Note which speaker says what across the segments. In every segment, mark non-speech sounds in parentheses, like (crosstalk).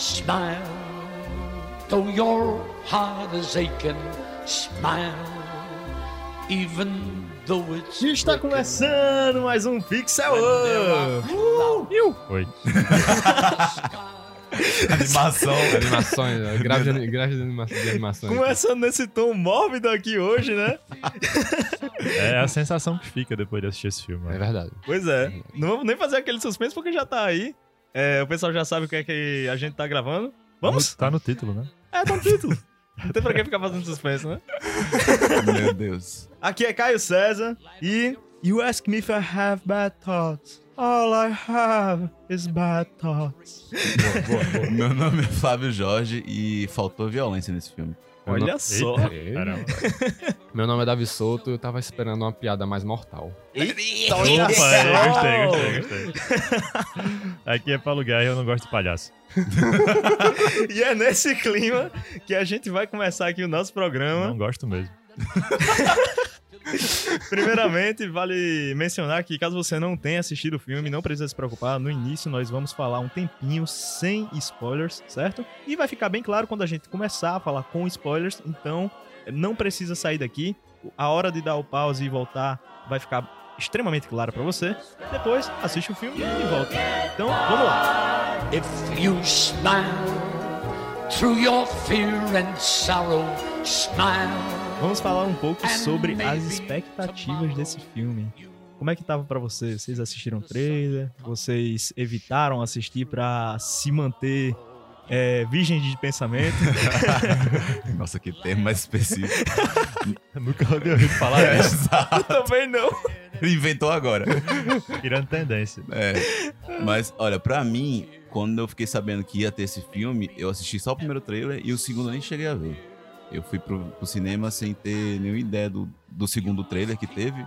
Speaker 1: smile. Though your heart is aching, smile. Even though it's.
Speaker 2: E está começando mais um Pixel Up!
Speaker 1: Uh!
Speaker 3: Oi.
Speaker 4: Animação. (laughs)
Speaker 5: Animações, né? grave de, grave de, anima- de animações.
Speaker 2: Começando nesse tom mórbido aqui hoje, né?
Speaker 3: É a sensação que fica depois de assistir esse filme.
Speaker 5: É
Speaker 3: né?
Speaker 5: verdade.
Speaker 2: Pois é. Não vamos nem fazer aquele suspense porque já tá aí. É, o pessoal já sabe o que é que a gente tá gravando. Vamos?
Speaker 3: Tá no título, né?
Speaker 2: É, tá no título. (laughs) Não tem pra que ficar fazendo suspense, né? (laughs)
Speaker 4: Meu Deus.
Speaker 2: Aqui é Caio César e You ask me if I have bad thoughts. All I have is bad thoughts.
Speaker 4: Meu nome é Flávio Jorge e faltou violência nesse filme.
Speaker 2: Olha só.
Speaker 5: Ei.
Speaker 3: Caramba.
Speaker 5: Meu nome é Davi Souto eu tava esperando uma piada mais mortal.
Speaker 2: Eita,
Speaker 3: Opa,
Speaker 2: olha
Speaker 3: é, gostei, gostei, gostei. Aqui é Paulo Guerra e eu não gosto de palhaço. (laughs)
Speaker 2: E é nesse clima que a gente vai começar aqui o nosso programa.
Speaker 3: Não gosto mesmo. (laughs) (laughs)
Speaker 2: Primeiramente, vale mencionar que caso você não tenha assistido o filme, não precisa se preocupar. No início, nós vamos falar um tempinho sem spoilers, certo? E vai ficar bem claro quando a gente começar a falar com spoilers. Então, não precisa sair daqui. A hora de dar o pause e voltar vai ficar extremamente clara pra você. Depois, assiste o filme e volta. Então, vamos lá.
Speaker 1: If you smile through your fear and sorrow, smile.
Speaker 2: Vamos falar um pouco sobre as expectativas desse filme. Como é que tava pra vocês? Vocês assistiram o trailer? Vocês evitaram assistir pra se manter é, virgem de pensamento? (laughs)
Speaker 4: Nossa, que termo mais específico.
Speaker 3: Eu (laughs) nunca ouvi ouvido falar
Speaker 4: É,
Speaker 3: disso.
Speaker 4: exato.
Speaker 2: Também não.
Speaker 4: Inventou agora.
Speaker 3: Tirando tendência.
Speaker 4: É. Mas, olha, pra mim, quando eu fiquei sabendo que ia ter esse filme, eu assisti só o primeiro trailer e o segundo eu nem cheguei a ver. Eu fui pro, pro cinema sem ter nenhuma ideia do, do segundo trailer que teve,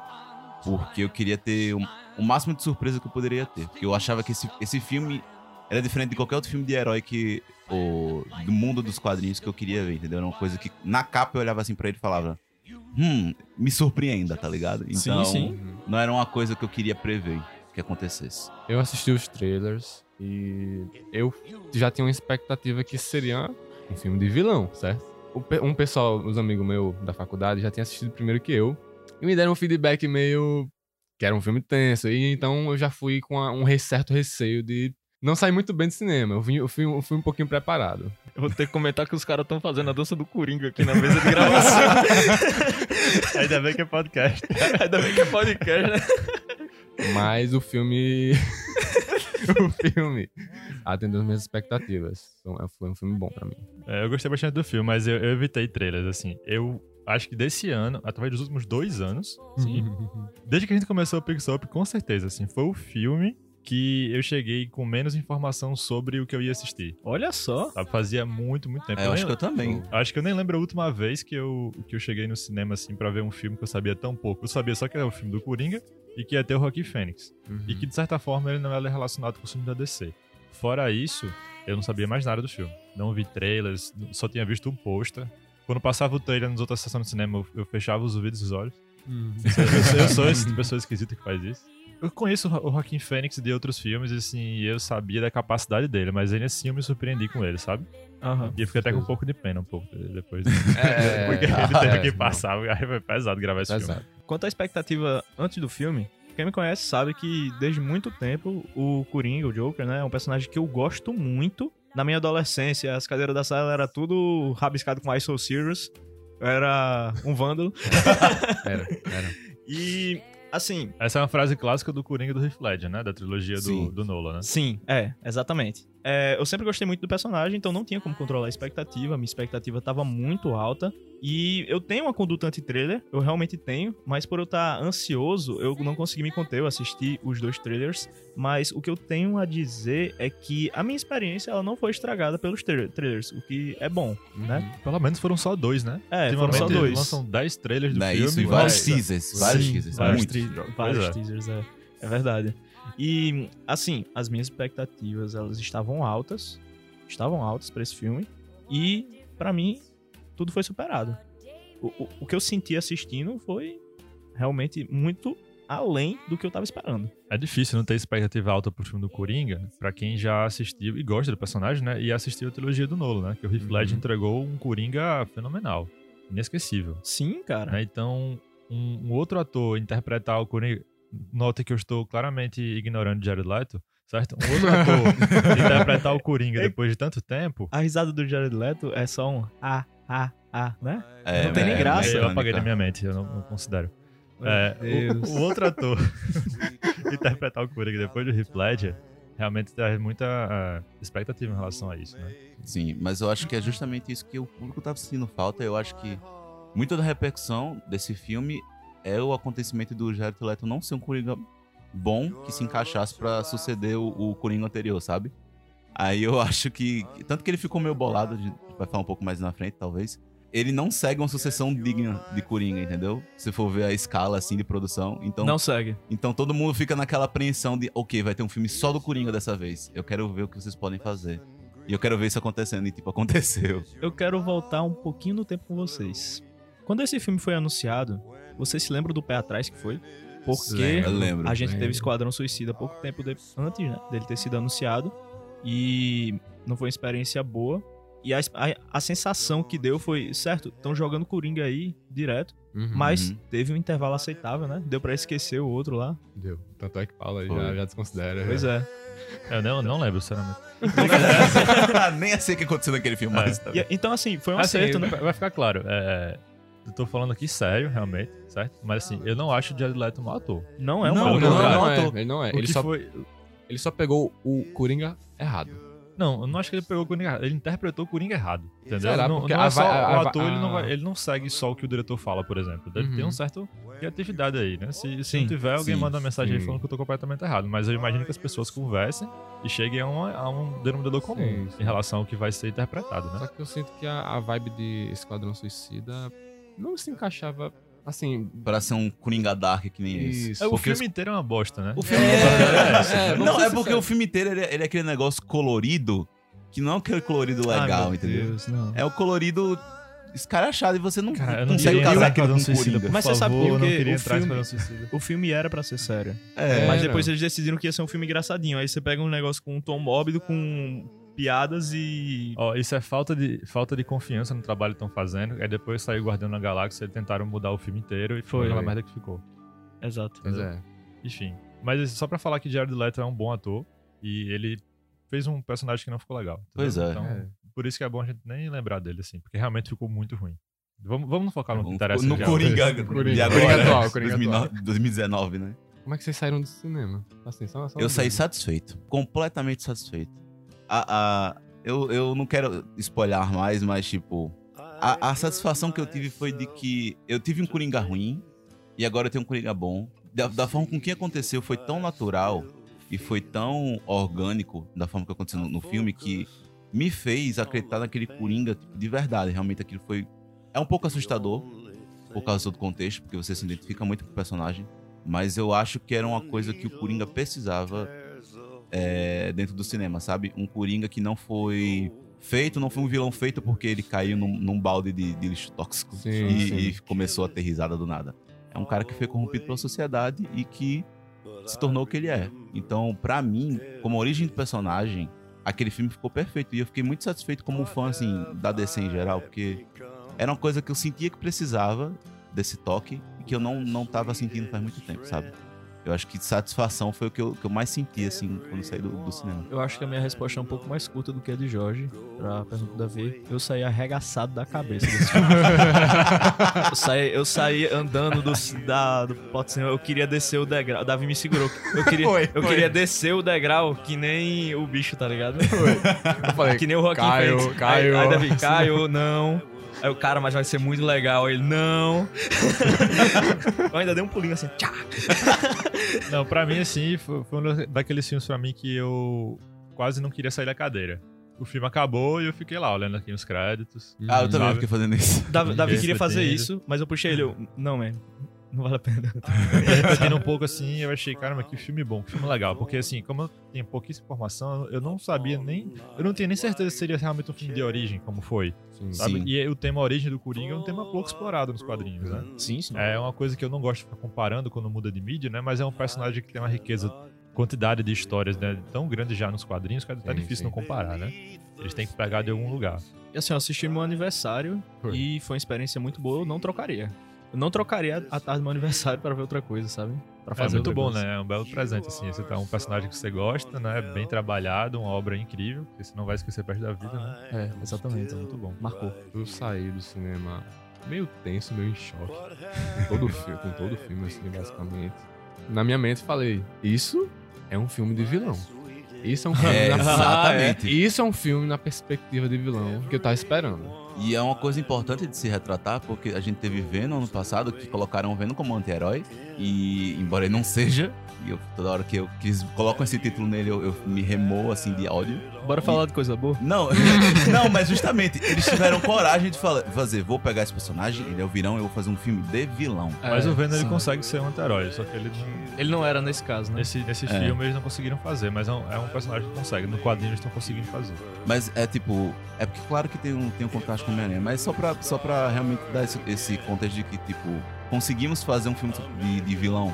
Speaker 4: porque eu queria ter o, o máximo de surpresa que eu poderia ter. Porque eu achava que esse, esse filme era diferente de qualquer outro filme de herói que. Ou, do mundo dos quadrinhos que eu queria ver, entendeu? Era uma coisa que na capa eu olhava assim pra ele e falava. Hum, me surpreenda, tá ligado? Então,
Speaker 2: sim.
Speaker 4: não era uma coisa que eu queria prever que acontecesse.
Speaker 5: Eu assisti os trailers e eu já tinha uma expectativa que seria um filme de vilão, certo? Um pessoal, os amigos meus da faculdade, já tinha assistido primeiro que eu e me deram um feedback meio que era um filme tenso. E então eu já fui com a- um certo receio de não sair muito bem do cinema. Eu, vim, eu, fui, eu fui um pouquinho preparado.
Speaker 2: Eu vou ter que comentar que os caras estão fazendo a dança do Coringa aqui na mesa de gravação. (laughs)
Speaker 3: Ainda bem que é podcast.
Speaker 2: Ainda bem que é podcast, né?
Speaker 5: Mas o filme. (laughs) o filme atendeu as minhas expectativas. Então, Foi um filme bom pra mim.
Speaker 3: É, eu gostei bastante do filme, mas eu, eu evitei trailers, assim. Eu acho que desse ano, através dos últimos dois anos,
Speaker 2: Sim.
Speaker 3: desde que a gente começou o Pixel Up, com certeza, assim, foi o filme que eu cheguei com menos informação sobre o que eu ia assistir.
Speaker 2: Olha só.
Speaker 3: Sabe? Fazia muito, muito tempo.
Speaker 4: É, eu acho que eu também.
Speaker 3: Acho que eu nem lembro a última vez que eu, que eu cheguei no cinema, assim, pra ver um filme que eu sabia tão pouco. Eu sabia só que era o filme do Coringa e que ia ter o Rocky Fênix. E que, de certa forma, ele não era relacionado com o filme da DC. Fora isso, eu não sabia mais nada do filme. Não vi trailers, só tinha visto um pôster. Quando passava o trailer nas outras sessões do cinema, eu, eu fechava os ouvidos e os olhos. Eu, eu- eu sou esse de pessoa esquisita que faz isso. Eu conheço o Joaquim Fênix de outros filmes, e assim, eu sabia da capacidade dele, mas ainda assim eu me surpreendi com ele, sabe?
Speaker 2: Aham.
Speaker 3: E eu fiquei até com um pouco de pena um pouco dele depois.
Speaker 5: É, (laughs)
Speaker 3: Porque
Speaker 5: é,
Speaker 3: ele teve
Speaker 5: é,
Speaker 3: que passar, aí foi pesado gravar esse filme.
Speaker 5: Pesado.
Speaker 2: Quanto à expectativa antes do filme, quem me conhece sabe que desde muito tempo o Coringa, o Joker, né, é um personagem que eu gosto muito. Na minha adolescência, as cadeiras da sala era tudo rabiscado com I So Serious. Eu era um vândalo. (laughs)
Speaker 5: Era, era.
Speaker 2: E, assim,
Speaker 3: Essa é uma frase clássica do Coringa do Heath Ledger, né? Da trilogia do, do Nolan, né?
Speaker 2: sim, é, exatamente. É, eu sempre gostei muito do personagem, então não tinha como controlar a expectativa. Minha expectativa estava muito alta. E eu tenho uma conduta anti-trailer, eu realmente tenho, mas por eu estar ansioso, eu não consegui me conter, eu assisti os dois trailers, mas o que eu tenho a dizer é que a minha experiência ela não foi estragada pelos tra- trailers, o que é bom, né?
Speaker 3: Pelo menos foram só dois, né?
Speaker 2: É, foram só dois.
Speaker 3: lançam 10 trailers do
Speaker 4: Não é
Speaker 3: filme.
Speaker 4: isso? E vários teasers. Vários teasers.
Speaker 3: vários
Speaker 2: Vários
Speaker 3: Pois é.
Speaker 2: teasers, é. É verdade. E, assim, as minhas expectativas, elas estavam altas. Estavam altas pra esse filme. E, pra mim, tudo foi superado. O, o, o que eu senti assistindo foi realmente muito além do que eu tava esperando.
Speaker 3: É difícil não ter expectativa alta pro filme do Coringa, pra quem já assistiu e gosta do personagem, né? E assistiu a trilogia do Nolo, né? Que o Heath Ledger entregou um Coringa fenomenal, inesquecível.
Speaker 2: Sim, cara.
Speaker 3: né? Então, um, um outro ator interpretar o Coringa... Nota que eu estou claramente ignorando Jared Leto, certo? Um outro ator interpretar o Coringa depois de tanto tempo...
Speaker 2: A risada do Jared Leto é só um ah, ah, ah, né?
Speaker 4: É,
Speaker 2: Não tem nem
Speaker 4: é,
Speaker 2: graça.
Speaker 4: é
Speaker 3: eu apaguei da minha mente, eu não, não considero. É, o, o outro ator (laughs) interpretar o Coringa depois do Heath Ledger realmente traz muita ah, expectativa em relação a isso, né?
Speaker 4: Sim, mas eu acho que é justamente isso que o público tava sentindo falta. Eu acho que muita da repercussão desse filme é o acontecimento do Jared Leto não ser um Coringa bom que se encaixasse pra suceder o, o Coringa anterior, sabe? Aí eu acho que. Tanto que ele ficou meio bolado, vai falar um pouco mais na frente, talvez. Ele não segue uma sucessão digna de Coringa, entendeu? Se for ver a escala assim de produção. Então,
Speaker 2: Não segue.
Speaker 4: então todo mundo fica naquela apreensão de, ok, vai ter um filme só do Coringa dessa vez. Eu quero ver o que vocês podem fazer. E eu quero ver isso acontecendo. E tipo, aconteceu.
Speaker 2: Eu quero voltar um pouquinho no tempo com vocês. Quando esse filme foi anunciado, vocês se lembram do pé atrás que foi? Porque
Speaker 4: Eu lembro.
Speaker 2: a gente teve. Esquadrão Suicida pouco tempo de- antes né, dele ter sido anunciado. E não foi uma experiência boa. E a, a, a sensação que deu foi, certo, estão jogando Coringa aí direto,
Speaker 5: Uhum.
Speaker 2: mas
Speaker 4: Uhum.
Speaker 2: teve um intervalo aceitável, né? Deu pra esquecer o outro lá.
Speaker 5: Deu. Tanto é que Paula
Speaker 4: Foi.
Speaker 5: já, já desconsidera.
Speaker 2: Pois é.
Speaker 3: Eu não, não lembro, sinceramente. (laughs)
Speaker 4: Nem sei o que aconteceu naquele filme, mas. tá
Speaker 2: E- então, assim, foi um
Speaker 3: Assim,
Speaker 2: acerto, né?
Speaker 3: vai ficar claro. é, eu tô falando aqui sério, realmente, certo? Mas assim, eu não acho o Jared Leto um mau ator.
Speaker 2: Não é um mau
Speaker 5: Não, não, não é.
Speaker 4: ator.
Speaker 5: Ele não é.
Speaker 3: O
Speaker 5: Ele só,
Speaker 3: foi...
Speaker 5: ele só pegou o Coringa errado.
Speaker 3: Não, eu não acho que ele pegou o Coringa errado. Ele interpretou o Coringa errado. Entendeu?
Speaker 5: Será?
Speaker 3: Não,
Speaker 5: Porque
Speaker 3: não
Speaker 5: a
Speaker 3: é só,
Speaker 5: vai- a
Speaker 3: o ator, ele, não
Speaker 5: a-
Speaker 3: vai- ele não segue só o que o diretor fala, por exemplo. Deve ter
Speaker 5: Uhum.
Speaker 3: um certo criatividade aí, né? Se, se
Speaker 2: Sim,
Speaker 3: não tiver, alguém
Speaker 4: sim,
Speaker 3: manda uma mensagem aí
Speaker 5: sim.
Speaker 3: falando que eu tô completamente errado. Mas eu imagino que as pessoas conversem e cheguem a, uma- a um denominador comum
Speaker 5: Sim, sim.
Speaker 3: em relação ao que vai ser interpretado, né?
Speaker 5: Só que eu sinto que a, a vibe de Esquadrão Suicida não se encaixava assim.
Speaker 4: Pra ser um Coringa Dark que nem esse.
Speaker 5: Isso.
Speaker 3: É, o filme inteiro é uma bosta, né?
Speaker 4: O filme
Speaker 5: É,
Speaker 4: é,
Speaker 5: é, vamos
Speaker 4: Não, é porque o filme inteiro ele é, ele é aquele negócio colorido, que não é aquele colorido
Speaker 2: Ai,
Speaker 4: legal,
Speaker 2: meu
Speaker 4: entendeu?
Speaker 2: Deus, não.
Speaker 4: É o colorido escarachado e você não
Speaker 3: Cara, não
Speaker 4: consegue casar com um
Speaker 3: suicida, por
Speaker 2: Mas você sabe
Speaker 3: favor,
Speaker 2: por quê?
Speaker 3: queria
Speaker 2: O filme-. O filme era pra ser sério.
Speaker 4: É,
Speaker 2: Mas depois eles decidiram que ia ser um filme engraçadinho. Aí você pega um negócio com um tom mórbido, com piadas e.
Speaker 3: Ó, isso é falta de, falta de confiança no trabalho que estão fazendo. Aí depois saiu Guardião da Galáxia e tentaram mudar o filme inteiro e foi
Speaker 2: Foi.
Speaker 3: aquela merda que ficou.
Speaker 2: Exato.
Speaker 5: Pois é.
Speaker 3: Enfim. Mas assim, só pra falar que Jared Leto é um bom ator e ele fez um personagem que não ficou legal. entendeu?
Speaker 4: Pois é.
Speaker 3: Então,
Speaker 5: É.
Speaker 3: por isso que é bom a gente nem lembrar dele, assim, porque realmente ficou muito ruim. Vamos, vamos focar no que
Speaker 4: no,
Speaker 3: interessa.
Speaker 4: no
Speaker 3: já.
Speaker 4: Coringa, (laughs)
Speaker 5: Coringa.
Speaker 4: agora,
Speaker 5: Coringa atual, Coringa
Speaker 4: 2009, 2019, né?
Speaker 5: Como é que vocês saíram do cinema? Assim, só, só
Speaker 4: Eu saí
Speaker 5: dúvida.
Speaker 4: satisfeito. Completamente satisfeito. A, a- eu, eu não quero spoiler mais, mas, tipo, a, a satisfação que eu tive foi de que eu tive um Coringa ruim e agora eu tenho um Coringa bom. Da, da forma com que aconteceu foi tão natural e foi tão orgânico da forma que aconteceu no, no filme que me fez acreditar naquele Coringa de verdade. Realmente aquilo foi. É um pouco assustador por causa do contexto, porque você se identifica muito com o personagem. Mas eu acho que era uma coisa que o Coringa precisava é, dentro do cinema, sabe? Um Coringa que não foi feito, não foi um vilão feito porque ele caiu num, num balde de, de lixo tóxico
Speaker 5: Sim,
Speaker 4: e,
Speaker 5: sim.
Speaker 4: e começou a ter risada do nada. É um cara que foi corrompido pela sociedade e que se tornou o que ele é. Então, pra mim, como origem do personagem, aquele filme ficou perfeito. E eu fiquei muito satisfeito como fã, assim, da DC em geral, porque era uma coisa que eu sentia que precisava desse toque e que eu não, não tava sentindo faz muito tempo, sabe? Eu acho que satisfação foi o que eu, que eu mais senti, assim, quando saí do, do cinema.
Speaker 2: Eu acho que a minha resposta é um pouco mais curta do que a de Jorge, pra pergunta do Davi. Eu saí arregaçado da cabeça desse filme. (laughs) eu, saí, eu saí andando do, da, do pote cinema, eu queria descer o degrau. O Davi me segurou. Eu queria,
Speaker 4: Foi,
Speaker 2: eu
Speaker 4: foi.
Speaker 2: queria descer o degrau que nem o bicho, tá ligado?
Speaker 5: Eu falei,
Speaker 2: que nem o Joaquim
Speaker 5: Caio. Caio.
Speaker 2: Aí, aí Davi, Caio, não. Aí o cara, mas vai ser muito legal. Ele, não. eu ainda dei um pulinho assim, tchá.
Speaker 3: Não, pra mim, assim, foi, foi um daqueles filmes pra mim que eu quase não queria sair da cadeira. O filme acabou e eu fiquei lá, olhando aqui os créditos.
Speaker 4: Ah, eu também
Speaker 3: Sabe?
Speaker 4: fiquei fazendo isso.
Speaker 2: Davi, Davi queria fazer isso, mas eu puxei ele. Eu, não, man. Não vale a pena. (laughs)
Speaker 3: Repetindo um pouco assim, eu achei, caramba, que filme bom, que filme legal. Porque assim, como eu tinha pouquíssima informação, eu não sabia nem. Eu não tinha nem certeza se seria realmente um filme de origem, como foi.
Speaker 5: Sim.
Speaker 3: Sabe?
Speaker 4: Sim.
Speaker 3: E o tema origem do Coringa é um tema pouco explorado nos quadrinhos, né?
Speaker 2: Sim, sim.
Speaker 3: É uma coisa que eu não gosto de ficar comparando quando muda de mídia, né? Mas é um personagem que tem uma riqueza, quantidade de histórias né? tão grande já nos quadrinhos que tá
Speaker 5: Sim,
Speaker 3: difícil
Speaker 5: sim.
Speaker 3: não comparar, né? Eles têm que pegar de algum lugar.
Speaker 2: E assim, eu assisti meu aniversário
Speaker 3: Foi.
Speaker 2: e foi uma experiência muito boa, eu não trocaria. Eu não trocaria a tarde do meu aniversário pra ver outra coisa, sabe? Pra
Speaker 3: É
Speaker 2: fazer
Speaker 3: muito
Speaker 2: outra
Speaker 3: bom,
Speaker 2: coisa.
Speaker 3: né? É um belo presente, assim. Você tá um personagem que você gosta, né? Bem trabalhado, uma obra incrível, que você não vai esquecer perto da vida, né?
Speaker 2: É, exatamente, é muito bom. Marcou.
Speaker 5: Eu saí do cinema meio tenso, meio em choque. Com todo o filme, com todo o filme, assim, basicamente. Na minha mente falei, isso é um filme de vilão. Isso é um filme
Speaker 4: É,
Speaker 5: na...
Speaker 4: exatamente. (laughs)
Speaker 5: Isso é um filme na perspectiva de vilão que eu tava esperando.
Speaker 4: E é uma coisa importante de se retratar, porque a gente teve Venom ano passado, que colocaram o Venom como anti-herói, e embora ele não seja, e eu, toda hora que, eu, que eles colocam esse título nele, eu, eu me remoo assim de ódio.
Speaker 2: Bora falar de coisa boa?
Speaker 4: Não, (laughs) não, mas justamente, eles tiveram coragem de fala- fazer, vou pegar esse personagem, ele é o vilão, eu vou fazer um filme de vilão.
Speaker 3: Mas
Speaker 2: É,
Speaker 3: o Venom, ele consegue ser um anti-herói, só que ele não...
Speaker 2: Ele não era nesse caso, né?
Speaker 3: Nesse, nesse
Speaker 4: É.
Speaker 3: filme eles não conseguiram fazer, mas é um, é um personagem que consegue. No quadrinho eles estão conseguindo fazer.
Speaker 4: Mas é tipo, é porque claro que tem um, tem um contraste com o Homem-Aranha, mas só pra, só pra realmente dar esse, esse contexto de que, tipo, conseguimos fazer um filme de, de vilão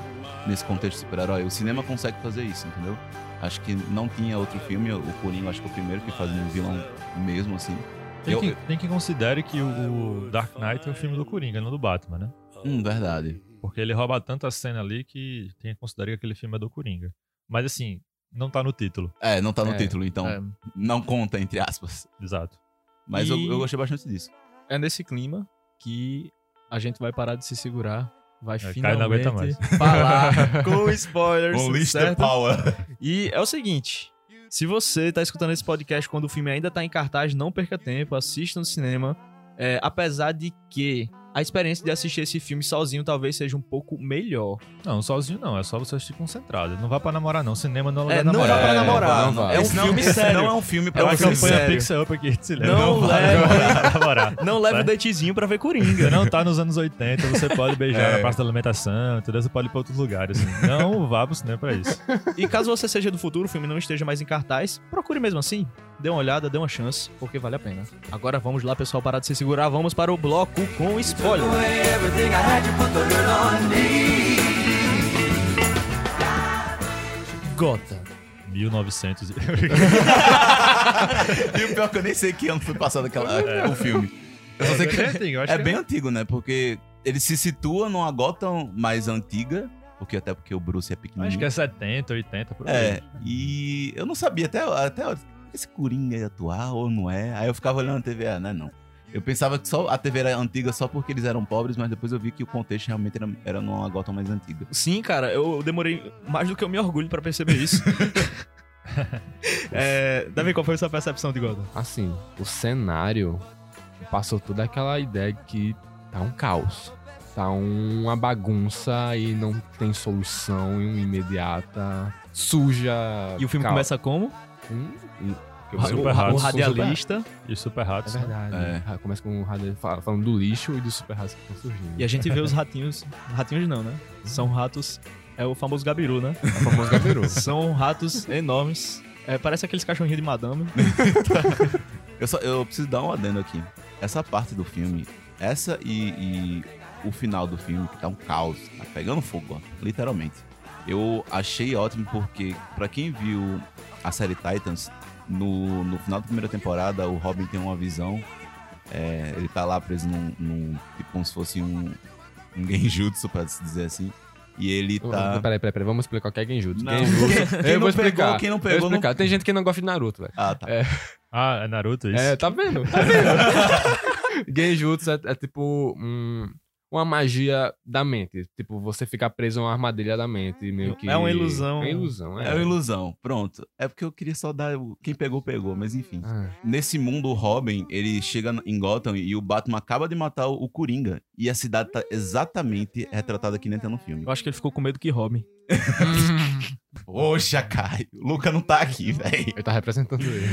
Speaker 4: nesse contexto de super-herói. O cinema consegue fazer isso, entendeu? Acho que não tinha outro filme, o Coringa acho que é o primeiro que fazia um vilão mesmo, assim.
Speaker 3: Tem,
Speaker 4: Eu-
Speaker 3: que, tem que considere que o Dark Knight é um filme do Coringa, não do Batman, né?
Speaker 4: Hum, verdade.
Speaker 3: Porque ele rouba tanta cena ali que tem que considerar que aquele filme é do Coringa. Mas assim, não tá no título.
Speaker 4: É, não tá no
Speaker 5: É,
Speaker 4: título, então
Speaker 2: É,
Speaker 4: não conta, entre aspas.
Speaker 3: Exato.
Speaker 4: Mas
Speaker 2: E-
Speaker 4: eu, eu gostei bastante disso.
Speaker 2: é nesse clima que a gente vai parar de se segurar. Vai
Speaker 3: Caio
Speaker 2: finalmente (laughs) falar (laughs) com spoilers, certo?
Speaker 4: Power.
Speaker 2: E é o seguinte, se você tá escutando esse podcast quando o filme ainda tá em cartaz, não perca tempo, assista no cinema. É, apesar de que a experiência de assistir esse filme sozinho talvez seja um pouco melhor.
Speaker 3: Não, sozinho não, é só você assistir concentrado. Não vá pra namorar, não. Cinema não é lugar
Speaker 2: É, não
Speaker 3: namorar.
Speaker 2: é pra
Speaker 5: É,
Speaker 2: namorar.
Speaker 5: não vai.
Speaker 2: É um
Speaker 4: Esse não-
Speaker 2: filme sério.
Speaker 4: Não é um filme
Speaker 3: É
Speaker 4: pra
Speaker 3: uma
Speaker 2: um
Speaker 4: você
Speaker 2: filme
Speaker 3: campanha
Speaker 2: sério.
Speaker 3: Pixel Up aqui de cinema.
Speaker 2: Não
Speaker 3: vá
Speaker 2: leve-
Speaker 3: namorar, namorar.
Speaker 2: Não leve o datezinho pra ver
Speaker 3: Você
Speaker 2: Coringa.
Speaker 3: não tá nos anos 80, você pode beijar
Speaker 4: É.
Speaker 3: na praça da alimentação, entendeu? Você pode ir pra outros lugares. Assim. Não vá pro cinema pra isso.
Speaker 2: E caso você seja do futuro, o filme não esteja mais em cartaz, procure mesmo assim. Dê uma olhada, dê uma chance, porque vale a pena. Agora vamos lá, pessoal, parar de se segurar. Vamos para o bloco com spoiler. Gota.
Speaker 3: 1900. (laughs) e-
Speaker 4: o pior é que eu nem sei que ano foi passado aquela, o filme. Eu só sei que
Speaker 3: bem antigo, eu acho
Speaker 4: é
Speaker 3: que
Speaker 4: bem antigo, né? Porque ele se situa numa Gotham mais antiga, porque até porque o Bruce é pequenininho.
Speaker 3: Acho que é 70, 80, por aí.
Speaker 4: É, e eu não sabia até, até esse Coringa ia atuar ou não é. Aí eu ficava olhando a TV, ah, não é não. Eu pensava que só a TV era antiga só porque eles eram pobres, mas depois eu vi que o contexto realmente era, era numa Gotham mais antiga.
Speaker 2: Sim, cara, eu demorei mais do que eu me orgulho pra perceber isso. (laughs) é, Davi, qual foi a sua percepção de Gotham?
Speaker 5: Assim, o cenário passou toda aquela ideia de que tá um caos. Tá uma bagunça e não tem solução imediata. Suja.
Speaker 2: E o filme
Speaker 5: caos.
Speaker 2: começa como?
Speaker 5: Hum,
Speaker 3: Que
Speaker 2: O,
Speaker 3: o Super
Speaker 2: o radialista.
Speaker 3: E Super
Speaker 5: É
Speaker 3: Ratos. né?
Speaker 5: verdade.
Speaker 4: É.
Speaker 5: Ah, Começa com o fala- falando do lixo e dos super ratos que estão surgindo.
Speaker 2: E a gente vê os (laughs) ratinhos. Ratinhos não, né? São ratos. É o famoso Gabiru, né?
Speaker 5: É o famoso gabiru. (laughs)
Speaker 2: São ratos enormes. É, parece aqueles cachorrinhos de madame. (laughs)
Speaker 4: Eu, só, eu preciso dar um adendo aqui. Essa parte do filme, essa e, e o final do filme, que tá um caos, tá pegando fogo, ó, literalmente. Eu achei ótimo porque, pra quem viu a série Titans, no, no final da primeira temporada, o Robin tem uma visão. é, ele tá lá preso num, num- tipo como se fosse um, um genjutsu, pra se dizer assim. E ele tá.
Speaker 5: Peraí, peraí, peraí. Vamos explicar o que é Genjutsu.
Speaker 4: Não,
Speaker 5: Genjutsu.
Speaker 4: quem- quem
Speaker 5: eu
Speaker 4: não
Speaker 5: vou explicar.
Speaker 4: pegou, quem não
Speaker 5: Eu vou
Speaker 4: pegou, não-
Speaker 5: explicar. Tem gente que não gosta de Naruto, velho.
Speaker 4: Ah, tá.
Speaker 3: Ah, é Naruto isso?
Speaker 5: É, tá vendo? Tá (laughs) vendo? Genjutsu é, é tipo um- uma magia da mente. Tipo, você ficar preso a uma armadilha da mente. Meio que...
Speaker 2: É uma ilusão.
Speaker 5: É uma ilusão, é.
Speaker 4: É uma ilusão. Pronto. É porque eu queria só dar. o- Quem pegou, pegou, mas enfim.
Speaker 5: Ah,
Speaker 4: Nesse mundo, o Robin, ele chega em Gotham e o Batman acaba de matar o Coringa. E a cidade tá exatamente retratada nem tá no filme.
Speaker 2: Eu acho que ele ficou com medo que Robin. (laughs)
Speaker 4: Poxa, Caio. O Luca não tá aqui, velho.
Speaker 5: Ele tá representando ele.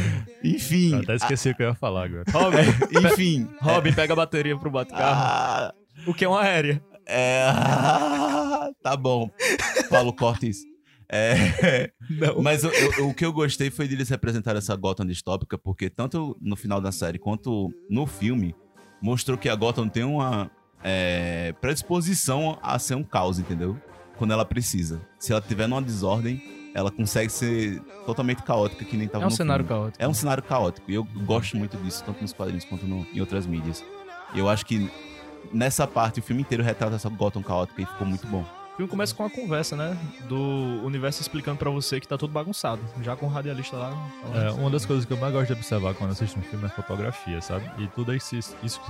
Speaker 4: Enfim.
Speaker 3: Eu até esqueci o que eu ia falar agora.
Speaker 2: Robin, (laughs)
Speaker 4: Enfim.
Speaker 2: Robin, pega a bateria pro Batcarro.
Speaker 4: Ah,
Speaker 2: O que é uma aérea?
Speaker 4: é. (laughs) Tá bom. Paulo Cortes. É, mas eu- eu- o que eu gostei foi de eles representar essa Gotham distópica, porque tanto no final da série quanto no filme, mostrou que a Gotham tem uma é, predisposição a ser um caos, entendeu? Quando ela precisa. Se ela tiver numa desordem, ela consegue ser totalmente caótica, que nem tava
Speaker 2: É um
Speaker 4: no
Speaker 2: cenário
Speaker 4: filme.
Speaker 2: caótico.
Speaker 4: É um cenário caótico. E eu gosto muito disso, tanto nos quadrinhos quanto no- em outras mídias. E eu acho que nessa parte o filme inteiro retrata essa Gotham caótica e ficou muito bom.
Speaker 2: O filme começa com uma conversa, né? Do universo explicando pra você que tá tudo bagunçado. Já com o radialista lá.
Speaker 3: É, uma das coisas que eu mais gosto de observar quando assisto um filme é a fotografia, sabe? E tudo isso, isso,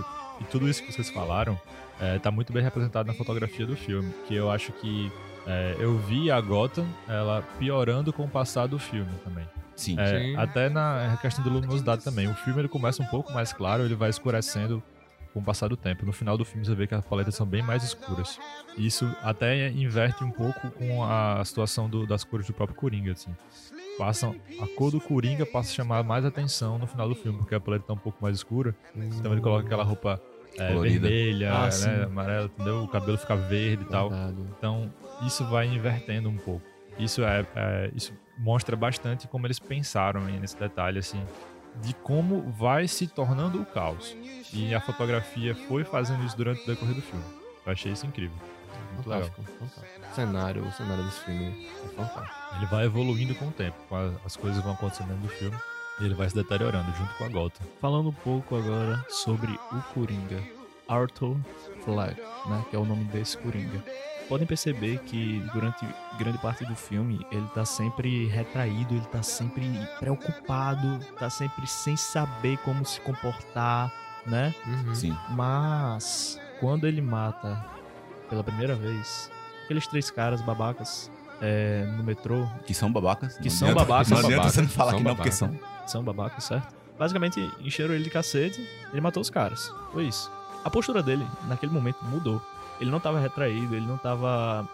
Speaker 3: e tudo isso que vocês falaram é, tá muito bem representado na fotografia do filme. Que eu acho que é, eu vi a Gotham ela piorando com o passar do filme também.
Speaker 4: Sim.
Speaker 3: É,
Speaker 5: Sim.
Speaker 3: até na questão de luminosidade também. O filme ele começa um pouco mais claro, ele vai escurecendo com o passar do tempo. No final do filme você vê que as paletas são bem mais escuras. Isso até inverte um pouco com a situação do- das cores do próprio Coringa, assim. Passam, a cor do Coringa passa a chamar mais atenção no final do filme, porque a paleta tá um pouco mais escura. Então ele coloca aquela roupa é,
Speaker 4: Colorida.
Speaker 3: vermelha,
Speaker 2: Ah,
Speaker 3: né, amarela, entendeu? O cabelo fica verde e tal. Então, isso vai invertendo um pouco. Isso é, é- isso mostra bastante como eles pensaram nesse detalhe assim de como vai se tornando o caos. E a fotografia foi fazendo isso durante o decorrer do filme. Eu achei isso incrível. Muito legal.
Speaker 5: Fantástico, fantástico. O cenário, o cenário desse filme é fantástico.
Speaker 3: Ele vai evoluindo com o tempo, as coisas vão acontecendo dentro do filme e ele vai se deteriorando junto com a Gotham.
Speaker 2: Falando um pouco agora sobre o Coringa. Arthur Fleck, né? Que é o nome desse Coringa. Podem perceber que durante grande parte do filme ele tá sempre retraído, ele tá sempre preocupado, tá sempre sem saber como se comportar, né?
Speaker 5: Uhum.
Speaker 4: Sim.
Speaker 2: Mas quando ele mata pela primeira vez aqueles três caras babacas é, no metrô,
Speaker 4: Que são babacas.
Speaker 2: Que
Speaker 4: Não
Speaker 2: são
Speaker 4: adianta-
Speaker 2: babacas.
Speaker 4: Não adianta você não falar que não, porque
Speaker 5: babacas.
Speaker 4: são.
Speaker 2: são babacas, certo? Basicamente encheram ele de cacete, ele matou os caras. Foi isso. A postura dele naquele momento mudou. Ele não tava retraído, ele não tava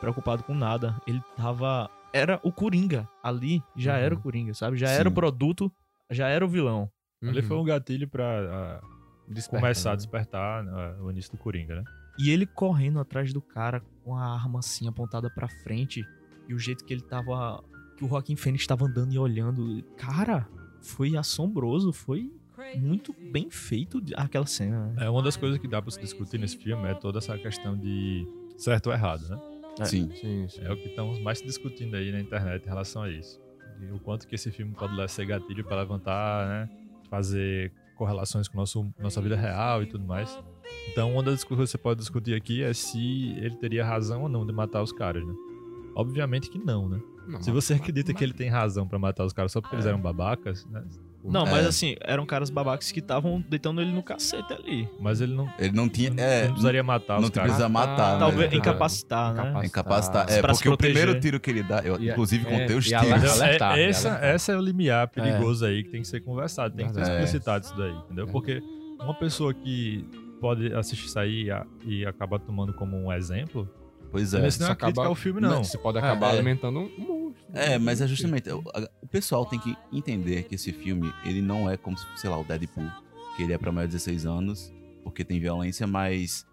Speaker 2: preocupado com nada. Ele tava. Era o Coringa. Ali já
Speaker 5: Uhum.
Speaker 2: era o Coringa, sabe? Já
Speaker 4: Sim.
Speaker 2: era o produto, já era o vilão.
Speaker 3: Ele
Speaker 5: Uhum.
Speaker 3: foi um gatilho pra ah,
Speaker 5: Desperta,
Speaker 3: começar a
Speaker 5: né?
Speaker 3: despertar ah, o início do Coringa, né?
Speaker 2: E ele correndo atrás do cara com a arma assim apontada pra frente. E o jeito que ele tava. Que o Joaquim Fênix tava andando e olhando. Cara, foi assombroso. Foi muito bem feito aquela cena. né?
Speaker 3: É uma das coisas que dá pra se discutir nesse filme é toda essa questão de certo ou errado, né?
Speaker 2: É.
Speaker 4: Sim.
Speaker 5: Sim, sim.
Speaker 3: É o que estamos mais discutindo aí na internet em relação a isso. E o quanto que esse filme pode ser gatilho para levantar, né? Fazer correlações com nosso, nossa vida real e tudo mais. Então, uma das coisas que você pode discutir aqui é se ele teria razão ou não de matar os caras, né? Obviamente que não, né?
Speaker 5: Não,
Speaker 3: Se
Speaker 5: mas-
Speaker 3: você acredita que ele tem razão pra matar os caras só porque eles eram babacas, né?
Speaker 2: Não, mas
Speaker 4: É.
Speaker 2: assim, eram caras babacas que estavam deitando ele no cacete ali.
Speaker 3: Mas ele não,
Speaker 4: Ele não tinha.
Speaker 3: não,
Speaker 4: É,
Speaker 3: não precisaria matar
Speaker 4: não
Speaker 3: os
Speaker 4: te
Speaker 3: caras.
Speaker 4: precisa matar, né?
Speaker 2: Talvez
Speaker 5: É,
Speaker 2: incapacitar, né?
Speaker 5: Incapacitar.
Speaker 4: Incapacitar. É,
Speaker 2: Pra
Speaker 4: porque o primeiro tiro que ele dá, eu
Speaker 5: E-
Speaker 4: inclusive
Speaker 5: é,
Speaker 4: contei os
Speaker 5: e
Speaker 4: tiros.
Speaker 3: Entendeu?
Speaker 5: alertar,
Speaker 3: É,
Speaker 5: e
Speaker 3: essa, essa é o limiar perigoso aí que tem que ser conversado, tem que ser explicitado isso daí, entendeu?
Speaker 5: É.
Speaker 3: Porque uma pessoa que pode assistir isso aí e e acabar tomando como um exemplo,
Speaker 4: Pois é.
Speaker 3: não é
Speaker 5: Isso
Speaker 3: uma crítica
Speaker 5: acaba-
Speaker 3: ao filme, não.
Speaker 5: Você pode acabar
Speaker 4: É, é.
Speaker 5: alimentando um monstro.
Speaker 4: É, mas é justamente. O, pessoal tem que entender que esse filme, ele não é como, se, sei lá, o Deadpool, que ele é pra maior de 16 anos, porque tem violência, mas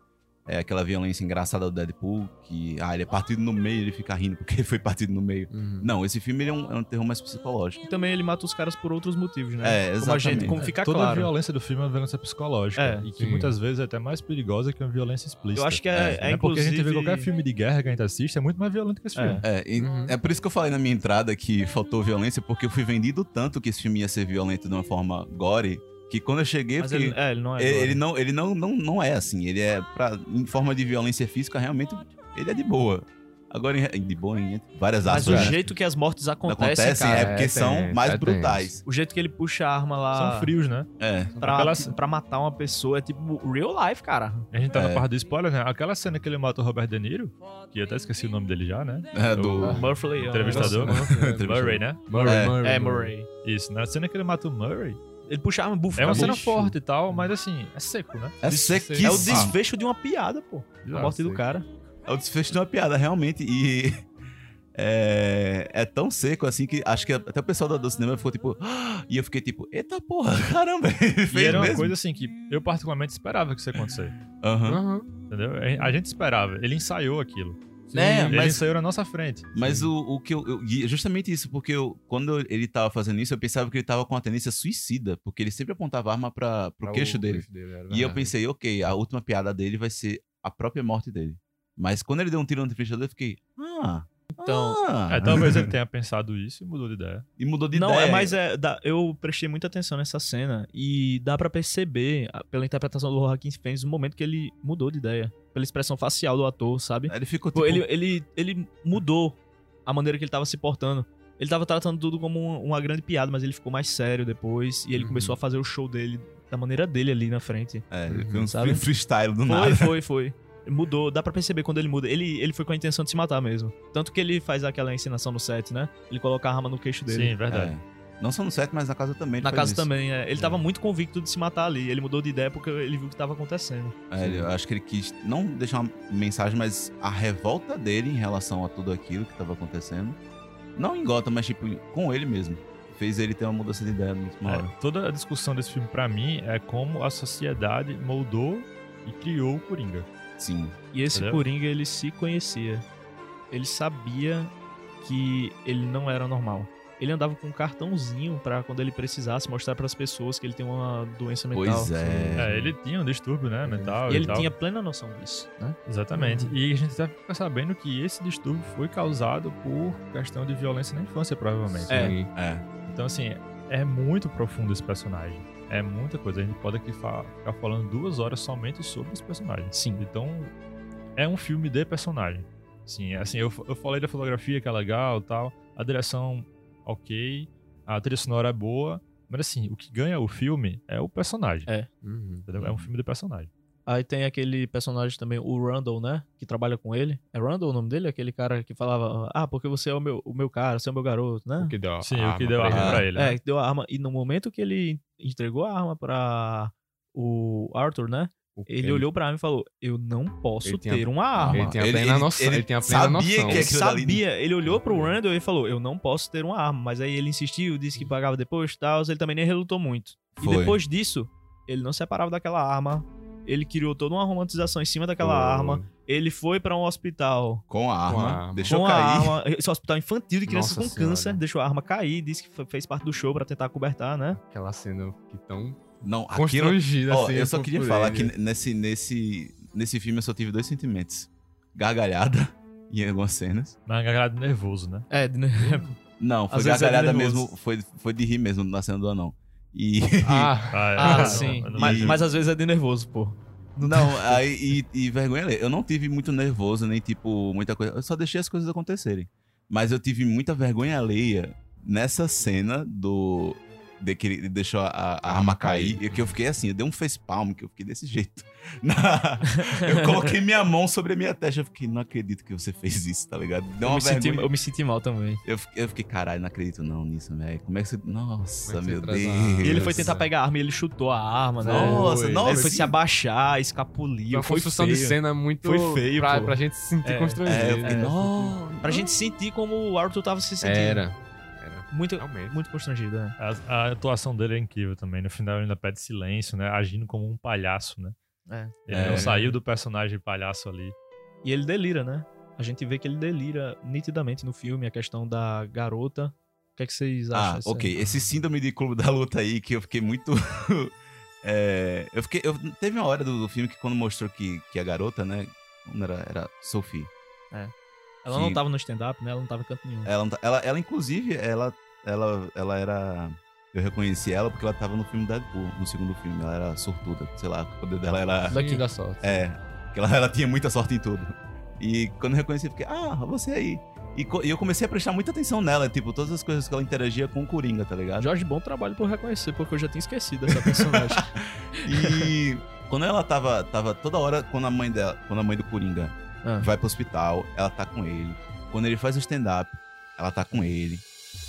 Speaker 4: é aquela violência engraçada do Deadpool, que, ah, ele é partido no meio, ele fica rindo porque (laughs) ele foi partido no meio.
Speaker 5: Uhum.
Speaker 4: Não, esse filme ele é, um, é um terror mais psicológico.
Speaker 2: E também ele mata os caras por outros motivos, né?
Speaker 4: É,
Speaker 2: Como a gente,
Speaker 4: exatamente.
Speaker 2: como fica
Speaker 3: Toda a
Speaker 2: claro.
Speaker 3: violência do filme é uma violência psicológica.
Speaker 2: É,
Speaker 3: e que
Speaker 5: sim.
Speaker 3: muitas vezes é até mais perigosa que uma violência explícita.
Speaker 2: Eu acho que é,
Speaker 4: É,
Speaker 2: é,
Speaker 3: É porque a gente vê qualquer filme de guerra que a gente assiste, é muito mais violento que esse
Speaker 2: É.
Speaker 3: filme.
Speaker 4: É, e
Speaker 5: Uhum.
Speaker 4: é por isso que eu falei na minha entrada que faltou violência, porque eu fui vendido tanto que esse filme ia ser violento de uma forma gore, que quando eu cheguei,
Speaker 2: Mas ele, é, ele não é.
Speaker 4: Ele, ele não, ele não, não, não é assim. Ele é pra, em forma de violência física, realmente, ele é de boa. Agora, em- de boa em várias
Speaker 2: Mas
Speaker 4: aspas.
Speaker 2: o
Speaker 4: né?
Speaker 2: jeito que as mortes acontecem,
Speaker 4: acontecem
Speaker 2: cara,
Speaker 4: é porque
Speaker 5: é
Speaker 4: são mais
Speaker 5: é
Speaker 4: brutais.
Speaker 2: o jeito que ele puxa a arma lá
Speaker 3: São frios, né?
Speaker 4: É.
Speaker 2: pra, matar uma pessoa é tipo real life, cara.
Speaker 3: A gente tá na
Speaker 4: É.
Speaker 3: parte do spoiler, né? Aquela cena que ele mata o Robert De Niro, que eu até esqueci o nome dele já, né?
Speaker 4: É, do.
Speaker 3: O
Speaker 2: Murphy é um
Speaker 3: entrevistador.
Speaker 2: negócio-
Speaker 3: Murray, né?
Speaker 5: Murray,
Speaker 4: É.
Speaker 5: Murray,
Speaker 2: É, Murray.
Speaker 3: Isso, na cena que ele mata o Murray,
Speaker 2: Ele puxa a arma, bufa.
Speaker 3: é uma cena forte e tal, mas assim, é seco, né?
Speaker 4: É
Speaker 2: É o
Speaker 4: sequíssimo.
Speaker 2: desfecho de uma piada, pô. A morte do cara.
Speaker 4: É o desfecho de uma piada, realmente. E. (laughs) É, é tão seco assim que acho que até o pessoal do, do cinema ficou tipo. "Ah!" E eu fiquei tipo, eita porra, (laughs) caramba,
Speaker 3: E era uma
Speaker 4: mesmo.
Speaker 3: coisa assim que eu particularmente esperava que isso ia acontecer,
Speaker 4: Aham.
Speaker 5: Aham.
Speaker 3: entendeu? A gente esperava, ele ensaiou aquilo.
Speaker 4: É,
Speaker 3: Ele
Speaker 4: mas,
Speaker 3: saiu na nossa frente.
Speaker 4: mas o, o que eu, eu- é Justamente isso, porque eu, quando ele tava fazendo isso, eu pensava que ele tava com uma tendência suicida, porque ele sempre apontava a arma pra, pro
Speaker 5: Pra
Speaker 4: queixo
Speaker 5: o
Speaker 4: dele.
Speaker 5: queixo dele, era
Speaker 4: E eu pensei, ok, a última piada dele vai ser a própria morte dele. Mas quando ele deu um tiro no dele, eu fiquei, ah,
Speaker 2: Então,
Speaker 4: ah.
Speaker 3: É, talvez ele tenha pensado isso e mudou de ideia.
Speaker 4: E mudou de
Speaker 2: não,
Speaker 4: ideia.
Speaker 2: é, mas é, dá- eu prestei muita atenção nessa cena e dá pra perceber, pela interpretação do Joaquin Phoenix, no momento que ele mudou de ideia. Pela expressão facial do ator, sabe?
Speaker 4: Ele ficou tipo...
Speaker 2: ele, ele, ele mudou a maneira que ele tava se portando. Ele tava tratando tudo como um- uma grande piada, mas ele ficou mais sério depois. E ele
Speaker 5: Uhum.
Speaker 2: começou a fazer o show dele da maneira dele ali na frente.
Speaker 4: É,
Speaker 5: Uhum,
Speaker 4: foi um
Speaker 2: sabe?
Speaker 4: freestyle do
Speaker 2: Foi,
Speaker 4: nada.
Speaker 2: foi, foi. Mudou, dá pra perceber quando ele muda. Ele, ele foi com a intenção de se matar mesmo. Tanto que ele faz aquela encenação no set, né? Ele coloca a arma no queixo dele.
Speaker 3: Sim, verdade.
Speaker 4: É. Não só no set, mas na casa também.
Speaker 2: Na casa
Speaker 4: isso.
Speaker 2: também, é. Ele tava muito convicto de se matar ali. Ele mudou de ideia porque ele viu o que tava acontecendo.
Speaker 4: É, eu acho que ele quis não deixar uma mensagem, mas a revolta dele em relação a tudo aquilo que estava acontecendo. Não em Gotham, mas tipo, com ele mesmo. Fez ele ter uma mudança de ideia na última
Speaker 3: É, toda a discussão desse filme, pra mim, é como a sociedade moldou e criou o Coringa.
Speaker 4: Sim.
Speaker 2: E esse
Speaker 3: Entendeu?
Speaker 2: Coringa, ele se conhecia. Ele sabia que ele não era normal. Ele andava com um cartãozinho pra quando ele precisasse mostrar pras pessoas que ele tem uma doença mental.
Speaker 4: Pois é.
Speaker 3: É, ele tinha um distúrbio, né, mental
Speaker 2: E
Speaker 3: e,
Speaker 2: ele
Speaker 3: tal.
Speaker 2: tinha plena noção disso, né?
Speaker 3: Exatamente. E a gente fica sabendo que esse distúrbio foi causado por questão de violência na infância, provavelmente.
Speaker 2: É.
Speaker 5: Sim.
Speaker 4: É.
Speaker 3: Então, assim, é muito profundo esse personagem. É muita coisa. A gente pode aqui fa- ficar falando duas horas somente sobre esse personagem.
Speaker 2: Sim.
Speaker 3: Então, é um filme de personagem. Sim, assim, eu, eu falei da fotografia que é legal e tal. A direção, ok. A trilha sonora é boa. Mas, assim, o que ganha o filme é o personagem.
Speaker 2: É.
Speaker 5: Uhum.
Speaker 3: É um filme de personagem.
Speaker 2: Aí tem aquele personagem também, o Randall, né? Que trabalha com ele. É Randall o nome dele? Aquele cara que falava, ah, porque você é o meu, o meu cara, você é o meu garoto, né?
Speaker 5: O que deu a
Speaker 3: Sim, o
Speaker 5: arma
Speaker 3: que deu a arma
Speaker 5: ele.
Speaker 3: pra ele. né?
Speaker 2: É, que deu a arma. E no momento que ele entregou a arma pra o Arthur, né?
Speaker 5: O-
Speaker 2: Ele, olhou pra arma e falou: Eu não posso
Speaker 5: Ele
Speaker 2: ter uma arma.
Speaker 5: Ele tinha
Speaker 4: Ele-
Speaker 5: plena
Speaker 4: ele-
Speaker 5: noção.
Speaker 4: ele
Speaker 5: Ele tinha plena
Speaker 4: sabia
Speaker 5: noção.
Speaker 4: que
Speaker 2: Ele
Speaker 4: aquilo dali-
Speaker 2: sabia, ele olhou pro Randall e falou: Eu não posso ter uma arma. Mas aí ele insistiu, disse que pagava depois e tal. Ele também nem relutou muito.
Speaker 4: Foi.
Speaker 2: E depois disso, ele não separava daquela arma. Ele criou toda uma romantização em cima daquela
Speaker 5: Pô.
Speaker 2: arma. Ele foi pra um hospital
Speaker 4: Com a arma.
Speaker 5: Com a arma.
Speaker 4: Deixou
Speaker 2: com a
Speaker 4: cair.
Speaker 2: arma. Esse hospital infantil de crianças
Speaker 5: Nossa
Speaker 2: com
Speaker 5: Senhora.
Speaker 2: câncer. Deixou a arma cair. Disse que foi- fez parte do show pra tentar cobertar, né?
Speaker 5: Aquela cena que tão
Speaker 4: Não, aquilo. Ó,
Speaker 5: assim.
Speaker 4: eu só queria falar
Speaker 5: ele.
Speaker 4: que nesse, nesse, nesse filme eu só tive dois sentimentos: gargalhada (laughs) em algumas cenas.
Speaker 3: Mas gargalhado nervoso, né?
Speaker 2: É, né?
Speaker 4: Não, foi
Speaker 2: Às é
Speaker 4: gargalhada
Speaker 2: nervoso.
Speaker 4: mesmo, foi, foi de rir mesmo na cena do anão. E. (laughs)
Speaker 5: Ah,
Speaker 3: é,
Speaker 2: Ah,
Speaker 3: não,
Speaker 2: sim.
Speaker 3: eu não
Speaker 2: Mas, mas às vezes é de nervoso, pô.
Speaker 4: Não, (laughs) aí, e, e vergonha alheia. Eu não tive muito nervoso, nem tipo, muita coisa. Eu só deixei as coisas acontecerem. Mas eu tive muita vergonha alheia nessa cena do. De que ele deixou a, a- a arma cair. E que eu fiquei assim, eu dei um facepalm, que eu fiquei desse jeito. (laughs) Eu coloquei minha mão sobre a minha testa. Eu fiquei, não acredito que você fez isso, tá ligado? Deu
Speaker 2: Eu
Speaker 4: uma
Speaker 2: me, senti, eu me senti mal também.
Speaker 4: Eu fiquei, eu fiquei, caralho, não acredito não nisso, velho. Como é que você. Nossa,
Speaker 5: é que
Speaker 4: meu Deus.
Speaker 2: E ele foi tentar pegar a arma e ele chutou a arma, né?
Speaker 4: Nossa,
Speaker 5: Foi.
Speaker 4: nossa.
Speaker 2: Ele foi
Speaker 4: sim.
Speaker 2: se abaixar,
Speaker 5: Foi
Speaker 2: escapuliu.
Speaker 5: uma
Speaker 2: Foi
Speaker 5: construção de
Speaker 2: feio.
Speaker 5: cena muito.
Speaker 2: Foi feio,
Speaker 5: pra,
Speaker 2: pô.
Speaker 5: pra gente se sentir
Speaker 2: É,
Speaker 5: constrangido.
Speaker 4: É, eu fiquei,
Speaker 2: É.
Speaker 4: não.
Speaker 2: Pra gente sentir como o Arthur tava se sentindo.
Speaker 5: Era.
Speaker 2: Muito,
Speaker 5: Realmente.
Speaker 2: muito constrangido, né?
Speaker 3: A, a atuação dele é incrível também. No final ele ainda pede silêncio, né? Agindo como um palhaço, né?
Speaker 2: É.
Speaker 3: Ele
Speaker 4: É.
Speaker 3: não saiu do personagem palhaço ali.
Speaker 2: E ele delira, né? A gente vê que ele delira nitidamente no filme a questão da garota. O que é que vocês acham?
Speaker 4: Ah, ok. Esse síndrome de clube da luta aí que eu fiquei muito. (laughs) é, eu fiquei. eu- teve uma hora do, do filme que quando mostrou que, que a garota, né? Era, era Sophie.
Speaker 2: Ela não tava no stand-up, né? Ela não tava em canto nenhum.
Speaker 4: Ela, não ela, ela, inclusive, ela, ela, ela era. Eu reconheci ela porque ela tava no filme Deadpool, no segundo filme. Ela era sortuda, sei lá, o poder dela era.
Speaker 5: Daqui da sorte.
Speaker 4: É, que ela, ela tinha muita sorte em tudo. E quando eu reconheci, eu fiquei, ah, você aí. E, e eu comecei a prestar muita atenção nela, tipo, todas as coisas que ela interagia com o Coringa, tá ligado?
Speaker 2: Jorge, bom trabalho por reconhecer, porque eu já tinha esquecido dessa personagem. (laughs)
Speaker 4: E quando ela tava, tava toda hora, quando a mãe dela, quando a mãe do Coringa
Speaker 2: Ah.
Speaker 4: vai pro hospital, ela tá com ele. Quando ele faz o stand-up, ela tá com ele.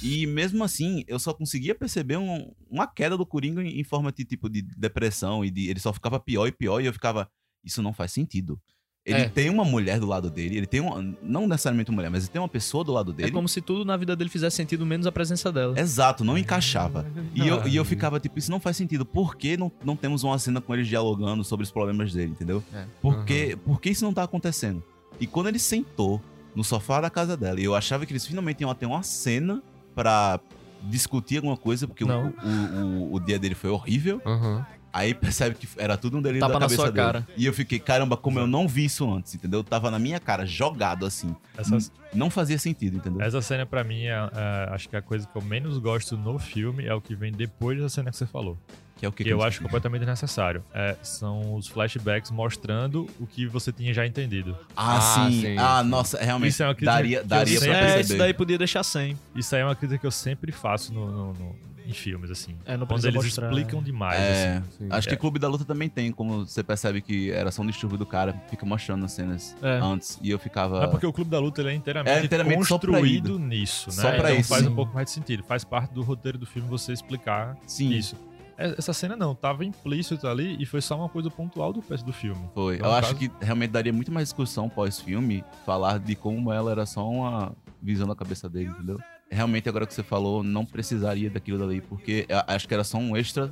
Speaker 4: E mesmo assim, eu só conseguia perceber um- uma queda do Coringa em, em forma de tipo de depressão e de, ele só ficava pior e pior e eu ficava, isso não faz sentido. Ele
Speaker 2: É.
Speaker 4: tem uma mulher do lado dele, ele tem uma, não necessariamente uma mulher, mas ele tem uma pessoa do lado
Speaker 2: é
Speaker 4: dele.
Speaker 2: como se tudo na vida dele fizesse sentido, menos a presença dela.
Speaker 4: Exato, não encaixava. E eu,
Speaker 5: Ah,
Speaker 4: e eu ficava tipo, isso não faz sentido. Por que não, não temos uma cena com eles dialogando sobre os problemas dele, entendeu?
Speaker 2: É.
Speaker 4: Por, que, por que isso não tá acontecendo? E quando ele sentou no sofá da casa dela, e eu achava que eles finalmente iam ter uma cena pra discutir alguma coisa, porque o,
Speaker 2: Não.
Speaker 4: o, o, o dia dele foi horrível.
Speaker 5: Aham.
Speaker 4: Aí percebe que era tudo um delírio
Speaker 2: Tapa
Speaker 4: da
Speaker 2: na
Speaker 4: cabeça
Speaker 2: sua
Speaker 4: dele.
Speaker 2: cara.
Speaker 4: E eu fiquei, caramba, como eu não vi isso antes, entendeu? Tava na minha cara, jogado assim.
Speaker 3: Essa,
Speaker 4: Não fazia sentido, entendeu?
Speaker 3: essa cena, pra mim, é, é, acho que a coisa que eu menos gosto no filme é o que vem depois dessa cena que você falou.
Speaker 4: Que é o que,
Speaker 3: Que eu acho completamente desnecessário. É, são os flashbacks mostrando o que você tinha já entendido.
Speaker 4: Ah,
Speaker 5: Ah,
Speaker 4: sim.
Speaker 5: sim,
Speaker 4: Ah, nossa, realmente.
Speaker 3: Isso é uma crítica
Speaker 4: daria
Speaker 3: que eu
Speaker 4: daria
Speaker 3: sempre-
Speaker 4: pra
Speaker 2: É,
Speaker 4: perceber.
Speaker 2: isso daí podia deixar sem.
Speaker 3: Isso aí é uma crítica que eu sempre faço no, no- no- em filmes, assim.
Speaker 2: É, não
Speaker 3: Quando eles
Speaker 2: mostrar,
Speaker 3: explicam
Speaker 2: é.
Speaker 3: demais,
Speaker 4: É,
Speaker 3: assim.
Speaker 5: Sim.
Speaker 4: acho que
Speaker 3: É.
Speaker 4: Clube da Luta também tem, como você percebe que era só um distúrbio do cara, fica mostrando as cenas
Speaker 2: É.
Speaker 4: antes. E eu ficava.
Speaker 3: É porque o Clube da Luta ele é inteiramente,
Speaker 4: É inteiramente só pra
Speaker 3: construído nisso, né?
Speaker 4: Só pra
Speaker 3: então
Speaker 4: isso,
Speaker 3: faz
Speaker 2: sim.
Speaker 3: um pouco mais de sentido. Faz parte do roteiro do filme você explicar
Speaker 4: Sim,
Speaker 3: isso. É, Essa cena não, tava implícito ali e foi só uma coisa pontual do peço do filme.
Speaker 4: foi.
Speaker 3: No
Speaker 4: eu acho
Speaker 3: caso-
Speaker 4: que realmente daria muito mais discussão pós-filme falar de como ela era só uma visão da cabeça dele, entendeu? Realmente, agora que você falou, não precisaria daquilo dali, porque acho que era só um extra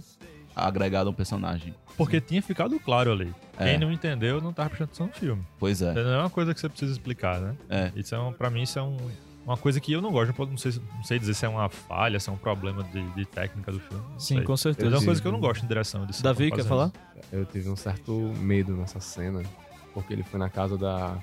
Speaker 4: agregado a um personagem.
Speaker 3: Porque tinha ficado claro ali.
Speaker 4: É.
Speaker 3: Quem não entendeu não tava prestando atenção no filme.
Speaker 4: Pois é.
Speaker 3: Não é uma coisa que você precisa explicar, né?
Speaker 4: É.
Speaker 3: Isso é um, pra mim, isso é um- uma coisa que eu não gosto. Não, sei, se- não sei dizer se é uma falha, se é um problema de, de técnica do filme.
Speaker 2: Sim,
Speaker 3: sei.
Speaker 2: com
Speaker 3: Mas
Speaker 2: certeza.
Speaker 3: é uma coisa que eu não gosto em direção. De
Speaker 2: Davi, quer falar?
Speaker 5: Eu tive um certo medo nessa cena, porque ele foi na casa da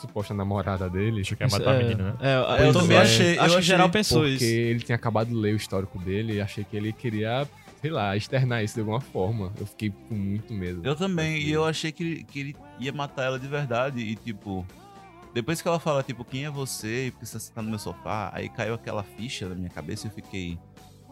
Speaker 5: suposta namorada dele.
Speaker 3: Acho que é matar a menina, né?
Speaker 2: É, eu também
Speaker 5: é.
Speaker 2: achei.
Speaker 4: Eu
Speaker 2: Acho que
Speaker 4: achei
Speaker 2: geral pensou
Speaker 5: porque
Speaker 2: isso.
Speaker 5: ele tinha acabado de ler o histórico dele e achei que ele queria, sei lá, externar isso de alguma forma. Eu fiquei com muito medo.
Speaker 4: Eu também, e eu achei que ele, que ele ia matar ela de verdade. E tipo, depois que ela fala, tipo, quem é você e por que você tá no meu sofá, aí caiu aquela ficha na minha cabeça e eu fiquei.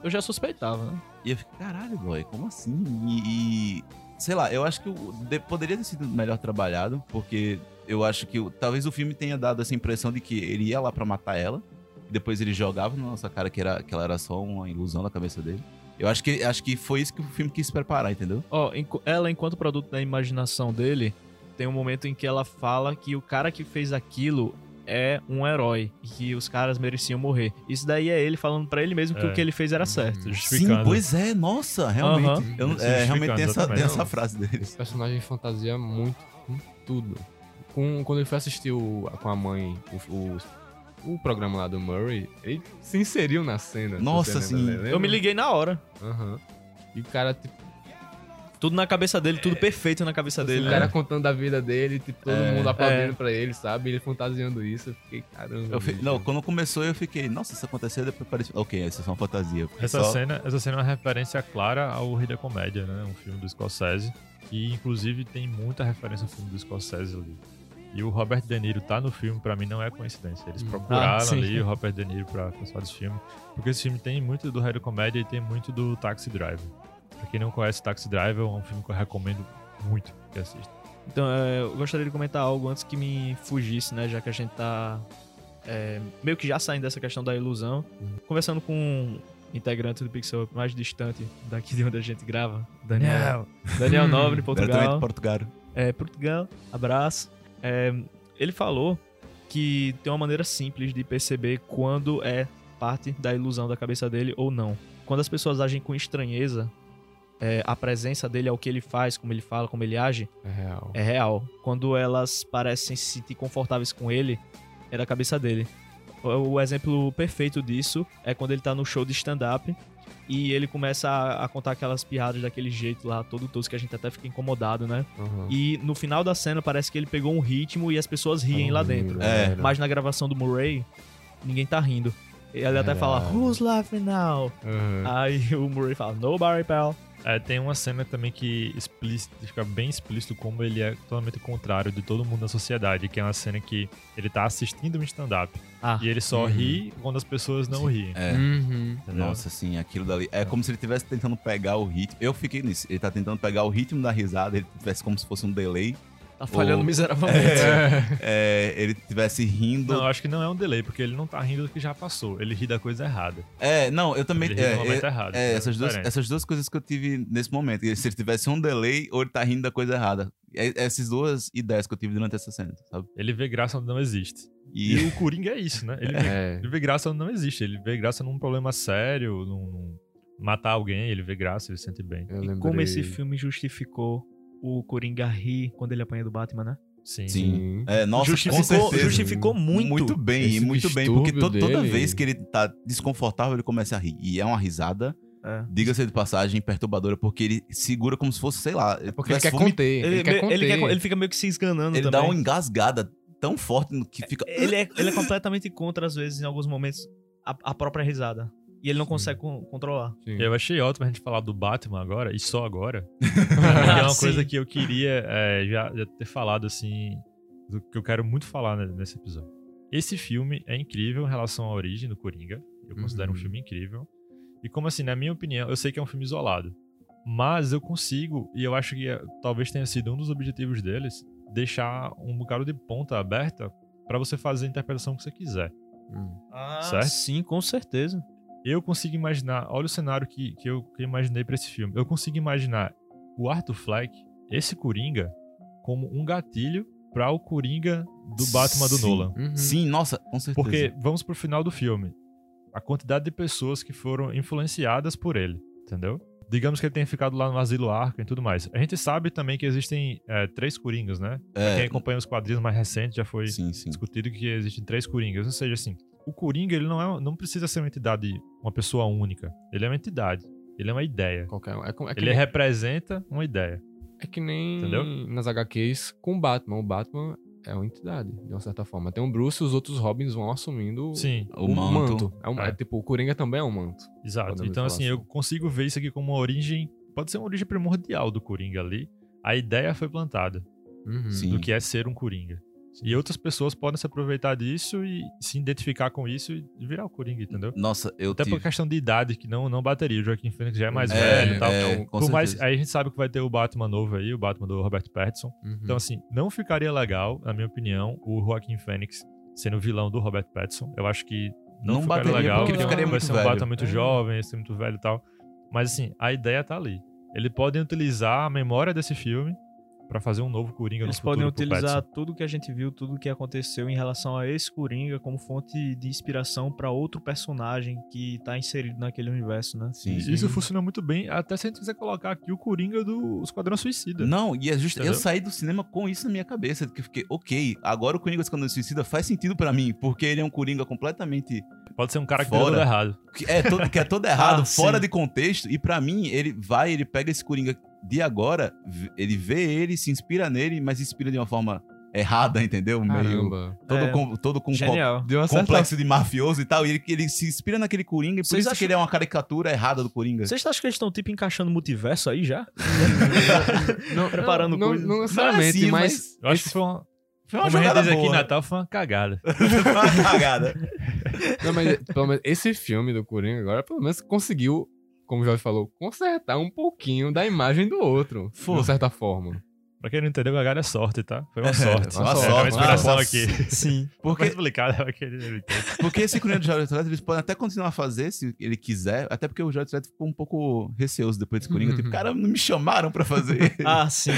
Speaker 2: Eu já suspeitava, né?
Speaker 4: E eu fiquei, caralho, boy, como assim? E. e, sei lá, eu acho que de- poderia ter sido melhor trabalhado, porque eu acho que talvez o filme tenha dado essa impressão de que ele ia lá pra matar ela, e depois ele jogava na nossa cara que, era, que ela era só uma ilusão na cabeça dele. Eu acho que, acho que foi isso que o filme quis preparar, entendeu?
Speaker 2: Ó, enqu- ela, enquanto produto da imaginação dele, tem um momento em que ela fala que o cara que fez aquilo é um herói e que os caras mereciam morrer. Isso daí é ele falando pra ele mesmo que
Speaker 3: É.
Speaker 2: o que ele fez era certo.
Speaker 4: Sim,
Speaker 3: Justificando.
Speaker 4: pois é, nossa, realmente. Eu é, realmente tem essa, tem essa frase dele.
Speaker 5: Esse personagem fantasia muito com tudo. Com, quando ele foi assistir o- com a mãe o, o, o programa lá do Murray, ele se inseriu na cena.
Speaker 4: Nossa, sim.
Speaker 5: lembra?
Speaker 2: Eu me liguei na hora.
Speaker 5: Aham. E o cara, tipo,
Speaker 2: Tudo na cabeça dele, tudo perfeito na cabeça dele.
Speaker 5: o cara
Speaker 2: né?
Speaker 5: contando da vida dele, tipo, todo
Speaker 4: É.
Speaker 5: mundo aplaudindo
Speaker 2: É.
Speaker 5: pra ele, sabe? Ele fantasiando isso. Eu fiquei, caramba.
Speaker 4: Eu fi- não, quando começou eu fiquei, nossa, isso aconteceu, depois parecia, ok, isso é só uma fantasia. Eu
Speaker 3: Essa,
Speaker 4: só-
Speaker 3: cena, essa cena é uma referência clara ao Rei da Comédia, né? Um filme do Scorsese. E, inclusive, tem muita referência ao filme do Scorsese ali. E o Robert De Niro tá no filme, pra mim, não é coincidência. Eles
Speaker 5: Hum.
Speaker 3: procuraram
Speaker 2: Ah,
Speaker 3: ali o Robert De Niro pra participar desse filme. Porque esse filme tem muito do da Comédia e tem muito do Taxi Driver. Pra quem não conhece Taxi Driver, é um filme que eu recomendo muito que assista.
Speaker 2: Então, é, eu gostaria de comentar algo antes que me fugisse, né? Já que a gente tá é, meio que já saindo dessa questão da ilusão. Conversando com um integrante do Pixel mais distante daqui de onde a gente grava, Daniel. Daniel Nobre, (laughs) Portugal.
Speaker 4: Portugal.
Speaker 2: É, Portugal, abraço. É, ele falou que tem uma maneira simples de perceber quando é parte da ilusão da cabeça dele ou não. Quando as pessoas agem com estranheza, é, a presença dele é o que ele faz, como ele fala, como ele age,
Speaker 5: É real.
Speaker 2: é real. Quando elas parecem se sentir confortáveis com ele, é da cabeça dele. O, o exemplo perfeito disso é quando ele tá no show de stand-up e ele começa a, a contar aquelas piadas daquele jeito lá, todo tosco, que a gente até fica incomodado, né?
Speaker 5: Aham.
Speaker 2: E no final da cena parece que ele pegou um ritmo e as pessoas riem lá dentro.
Speaker 4: É,
Speaker 2: Mas na gravação do Murray, ninguém tá rindo. Ele até fala,
Speaker 5: Verdade.
Speaker 2: Who's laughing now?
Speaker 5: Aham.
Speaker 2: Aí o Murray fala, Nobody, pal.
Speaker 3: É, tem uma cena também que explícito, fica bem explícito como ele é totalmente o contrário de todo mundo na sociedade, que é uma cena que ele tá assistindo um stand-up
Speaker 2: Ah,
Speaker 3: e ele só
Speaker 5: Uhum.
Speaker 3: ri quando as pessoas não riem.
Speaker 4: É.
Speaker 5: Uhum.
Speaker 4: Nossa, assim, aquilo dali. É como se ele estivesse tentando pegar o ritmo. Eu fiquei nisso. Ele tá tentando pegar o ritmo da risada, ele tivesse como se fosse um delay.
Speaker 2: Tá falhando miseravelmente.
Speaker 4: É, ele tivesse rindo.
Speaker 3: Não, eu acho que não é um delay, porque ele não tá rindo do que já passou. Ele ri da coisa errada.
Speaker 4: É, não, eu também.
Speaker 3: Ele ri
Speaker 4: É,
Speaker 3: no momento
Speaker 4: é,
Speaker 3: errado.
Speaker 4: é,
Speaker 3: é
Speaker 4: essas, duas, essas duas coisas que eu tive nesse momento. Se ele tivesse um delay ou ele tá rindo da coisa errada. É- essas duas ideias que eu tive durante essa cena, sabe?
Speaker 3: Ele vê graça onde não existe.
Speaker 4: E,
Speaker 3: E o Coringa é isso, né? Ele vê,
Speaker 5: É.
Speaker 3: ele vê graça onde não existe. Ele vê graça num problema sério, num, num matar alguém, ele vê graça, ele se sente bem.
Speaker 5: Eu
Speaker 2: E
Speaker 5: lembrei...
Speaker 2: como esse filme justificou o Coringa rir quando ele apanha do Batman, né?
Speaker 3: Sim.
Speaker 4: Sim. É, nossa, com
Speaker 2: justificou,
Speaker 4: certeza.
Speaker 2: justificou muito.
Speaker 4: Muito bem,
Speaker 5: Esse
Speaker 4: e muito bem, porque to- toda vez que ele tá desconfortável, ele começa a rir. E é uma risada,
Speaker 2: É.
Speaker 4: diga-se de passagem, perturbadora, porque ele segura como se fosse, sei lá,
Speaker 5: É porque ele quer
Speaker 4: tivesse vomi-
Speaker 5: conter. Ele,
Speaker 2: Ele,
Speaker 5: quer conter.
Speaker 2: ele, quer- ele fica meio que se esganando
Speaker 4: Ele dá
Speaker 2: também.
Speaker 4: uma engasgada tão forte que fica.
Speaker 2: Ele é, ele é completamente contra, às vezes, em alguns momentos, a, a própria risada. E ele não consegue con- controlar.
Speaker 5: Sim.
Speaker 3: Eu achei ótimo a gente falar do Batman agora, e só agora. Porque (laughs) é uma
Speaker 2: Sim.
Speaker 3: coisa que eu queria é, já, já ter falado, assim, do que eu quero muito falar né, nesse episódio. Esse filme é incrível em relação à origem do Coringa. Eu considero um
Speaker 5: Uhum.
Speaker 3: filme incrível. E como assim, na minha opinião, eu sei que é um filme isolado. Mas eu consigo, e eu acho que é, talvez tenha sido um dos objetivos deles, deixar um bocado de ponta aberta pra você fazer a interpretação que você quiser.
Speaker 5: Hum.
Speaker 2: Ah,
Speaker 3: Certo?
Speaker 2: sim, com certeza.
Speaker 3: Eu consigo imaginar, olha o cenário que, que, eu, que eu imaginei pra esse filme. Eu consigo imaginar o Arthur Fleck, esse Coringa, como um gatilho pra o Coringa do Batman do
Speaker 4: Sim.
Speaker 3: Nolan.
Speaker 5: Uhum.
Speaker 4: Sim, nossa, com certeza.
Speaker 3: Porque vamos pro final do filme. A quantidade de pessoas que foram influenciadas por ele, entendeu? Digamos que ele tenha ficado lá no Asilo Arkham e tudo mais. A gente sabe também que existem é, três Coringas, né?
Speaker 4: É,
Speaker 3: Quem acompanha os quadrinhos mais recentes já foi
Speaker 4: sim, sim.
Speaker 3: discutido que existem três Coringas. Ou seja, assim, o Coringa ele não, é, não precisa ser uma entidade, uma pessoa única. Ele é uma entidade. Ele é uma ideia.
Speaker 5: Qualquer um. É, é que
Speaker 3: Ele
Speaker 5: nem,
Speaker 3: representa uma ideia.
Speaker 5: é que nem
Speaker 3: Entendeu?
Speaker 5: nas HQs com o Batman. O Batman é uma entidade, de uma certa forma. Tem um Bruce e os outros Robins vão assumindo
Speaker 3: Sim,
Speaker 5: o,
Speaker 4: O manto.
Speaker 5: É, um-
Speaker 3: É.
Speaker 5: é tipo, o Coringa também é um manto.
Speaker 3: exato. Então,
Speaker 5: falar
Speaker 3: assim, eu consigo ver isso aqui como uma origem. Pode ser uma origem primordial do Coringa ali. A ideia foi plantada
Speaker 5: Uhum.
Speaker 3: Do que é ser um Coringa. E outras pessoas podem se aproveitar disso e se identificar com isso e virar o Coringa, entendeu?
Speaker 4: Nossa, eu
Speaker 3: Até
Speaker 4: tive...
Speaker 3: por questão de idade, que não, não bateria. O Joaquim Phoenix já é mais
Speaker 5: É,
Speaker 3: velho e tal.
Speaker 4: é,
Speaker 3: Então,
Speaker 4: com
Speaker 3: por mais, aí a gente sabe que vai ter o Batman novo aí, o Batman do Robert Pattinson.
Speaker 5: Uhum.
Speaker 3: Então, assim, não ficaria legal, na minha opinião, o Joaquim Phoenix sendo o vilão do Robert Pattinson. Eu acho que não,
Speaker 4: Não
Speaker 3: ficaria
Speaker 4: bateria
Speaker 3: legal.
Speaker 5: porque ele ficaria
Speaker 3: vai
Speaker 4: muito
Speaker 3: ser um
Speaker 4: velho.
Speaker 3: Batman muito
Speaker 5: É.
Speaker 3: jovem, ser muito velho e tal. Mas, assim, a ideia tá ali. Eles podem utilizar a memória desse filme pra fazer um novo Coringa
Speaker 2: Eles
Speaker 3: no futuro
Speaker 2: podem
Speaker 3: pro
Speaker 2: utilizar tudo que a gente viu, tudo que aconteceu em relação a esse Coringa como fonte de inspiração pra outro personagem que tá inserido naquele universo, né?
Speaker 4: Sim.
Speaker 3: E Isso funciona muito bem, até se a gente quiser colocar aqui o Coringa do Esquadrão Suicida.
Speaker 4: Não, e é justo. Eu saí do cinema com isso na minha cabeça. Que eu fiquei, ok, agora o Coringa Esquadrão Suicida faz sentido pra mim, porque ele é um Coringa completamente.
Speaker 3: Pode ser um cara que
Speaker 4: Fora.
Speaker 3: deu tudo errado.
Speaker 4: Que é todo, que é todo (laughs) errado,
Speaker 2: Ah,
Speaker 4: fora
Speaker 2: sim.
Speaker 4: de contexto. E pra mim, ele vai, ele pega esse Coringa de agora, ele vê ele, se inspira nele, mas inspira de uma forma errada, entendeu? Meio.
Speaker 5: Caramba.
Speaker 4: Todo,
Speaker 2: É,
Speaker 4: com, todo com
Speaker 2: Genial.
Speaker 5: De uma certa
Speaker 4: complexo de mafioso e tal. E ele, ele se inspira naquele Coringa, e por
Speaker 2: Vocês
Speaker 4: isso
Speaker 2: acham-
Speaker 4: que ele é uma caricatura errada do Coringa.
Speaker 2: Vocês acham que eles estão tipo encaixando multiverso aí já? (laughs)
Speaker 5: Não,
Speaker 2: Preparando
Speaker 5: não,
Speaker 2: coisas.
Speaker 5: não necessariamente,
Speaker 4: assim,
Speaker 5: mas,
Speaker 3: Eu acho que foi uma,
Speaker 4: Foi uma
Speaker 3: como
Speaker 4: jogada
Speaker 3: diz aqui em. Natal, foi uma cagada. (laughs)
Speaker 4: Foi uma cagada.
Speaker 5: Não, mas pelo menos esse filme do Coringa agora, pelo menos conseguiu, como o Jorge falou, consertar um pouquinho da imagem do outro,
Speaker 4: Foi.
Speaker 5: de certa forma.
Speaker 3: Pra quem não entendeu, cagada é sorte, tá? Foi uma (laughs) sorte.
Speaker 5: uma
Speaker 3: É,
Speaker 5: sorte,
Speaker 3: uma
Speaker 5: uma
Speaker 3: inspiração aqui.
Speaker 2: Sim. (laughs)
Speaker 3: Porque... Explicado é aquele...
Speaker 4: porque esse Coringa do Jared Leto, eles podem até continuar a fazer se ele quiser, até porque o Jared Leto ficou um pouco receoso depois desse Coringa. Tipo, cara, não me chamaram pra fazer. (laughs)
Speaker 2: Ah, sim.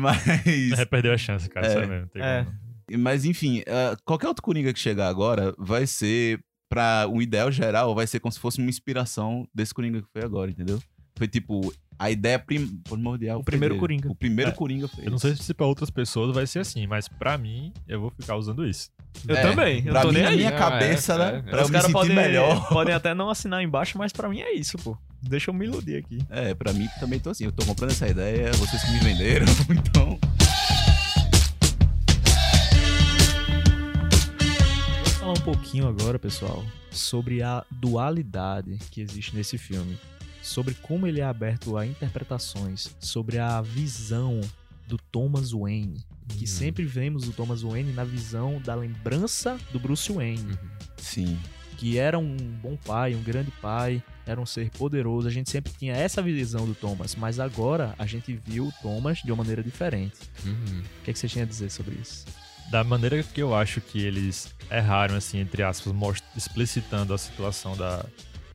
Speaker 4: Mas...
Speaker 3: É, perdeu a chance, cara.
Speaker 4: É.
Speaker 3: Sério mesmo. Tem
Speaker 2: É.
Speaker 3: como.
Speaker 4: Mas enfim, ah, qualquer outro Coringa que chegar agora vai ser, pra um ideal geral, vai ser como se fosse uma inspiração desse Coringa que foi agora, entendeu? Foi tipo, a ideia prim- primordial.
Speaker 2: O
Speaker 4: foi
Speaker 2: primeiro
Speaker 4: dele.
Speaker 2: Coringa.
Speaker 4: O primeiro
Speaker 3: É.
Speaker 4: Coringa foi
Speaker 3: Eu não sei se pra outras pessoas vai ser assim, mas pra mim, eu vou ficar usando isso.
Speaker 2: Eu
Speaker 4: É,
Speaker 2: também. Eu
Speaker 4: pra
Speaker 2: tô
Speaker 4: mim,
Speaker 2: nem
Speaker 4: na
Speaker 2: aí.
Speaker 4: minha
Speaker 5: É,
Speaker 4: cabeça,
Speaker 5: é,
Speaker 4: né?
Speaker 5: é.
Speaker 4: Pra
Speaker 2: Os
Speaker 4: eu me
Speaker 2: caras
Speaker 4: sentir
Speaker 2: podem,
Speaker 4: melhor. (laughs)
Speaker 2: podem até não assinar embaixo, mas pra mim é isso, pô. Deixa eu me iludir aqui.
Speaker 4: É, pra mim também tô assim. Eu tô comprando essa ideia, vocês que me venderam, (laughs) então.
Speaker 2: Pouquinho agora, pessoal, sobre a dualidade que existe nesse filme. Sobre como ele é aberto a interpretações, sobre a visão do Thomas Wayne. Que
Speaker 5: Uhum.
Speaker 2: sempre vemos o Thomas Wayne na visão da lembrança do Bruce Wayne.
Speaker 4: Sim.
Speaker 2: que era um bom pai, um grande pai, era um ser poderoso. A gente sempre tinha essa visão do Thomas, mas agora a gente viu o Thomas de uma maneira diferente.
Speaker 5: Uhum.
Speaker 2: O que, é que você tinha a dizer sobre isso?
Speaker 3: Da maneira que eu acho que eles erraram, assim, entre aspas, explicitando a situação da,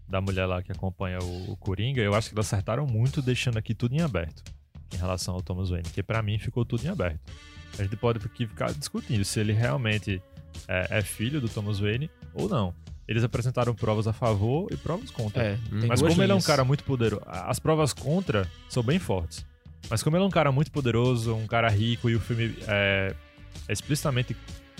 Speaker 3: da mulher lá que acompanha o, o Coringa, eu acho que eles acertaram muito deixando aqui tudo em aberto em relação ao Thomas Wayne, que pra mim ficou tudo em aberto. A gente pode ficar discutindo se ele realmente é, é filho do Thomas Wayne ou não. Eles apresentaram provas a favor e provas contra.
Speaker 2: É,
Speaker 3: Mas como ele é um
Speaker 2: linhas.
Speaker 3: cara muito poderoso, as provas contra são bem fortes. Mas como ele é um cara muito poderoso, um cara rico e o filme é, explicitamente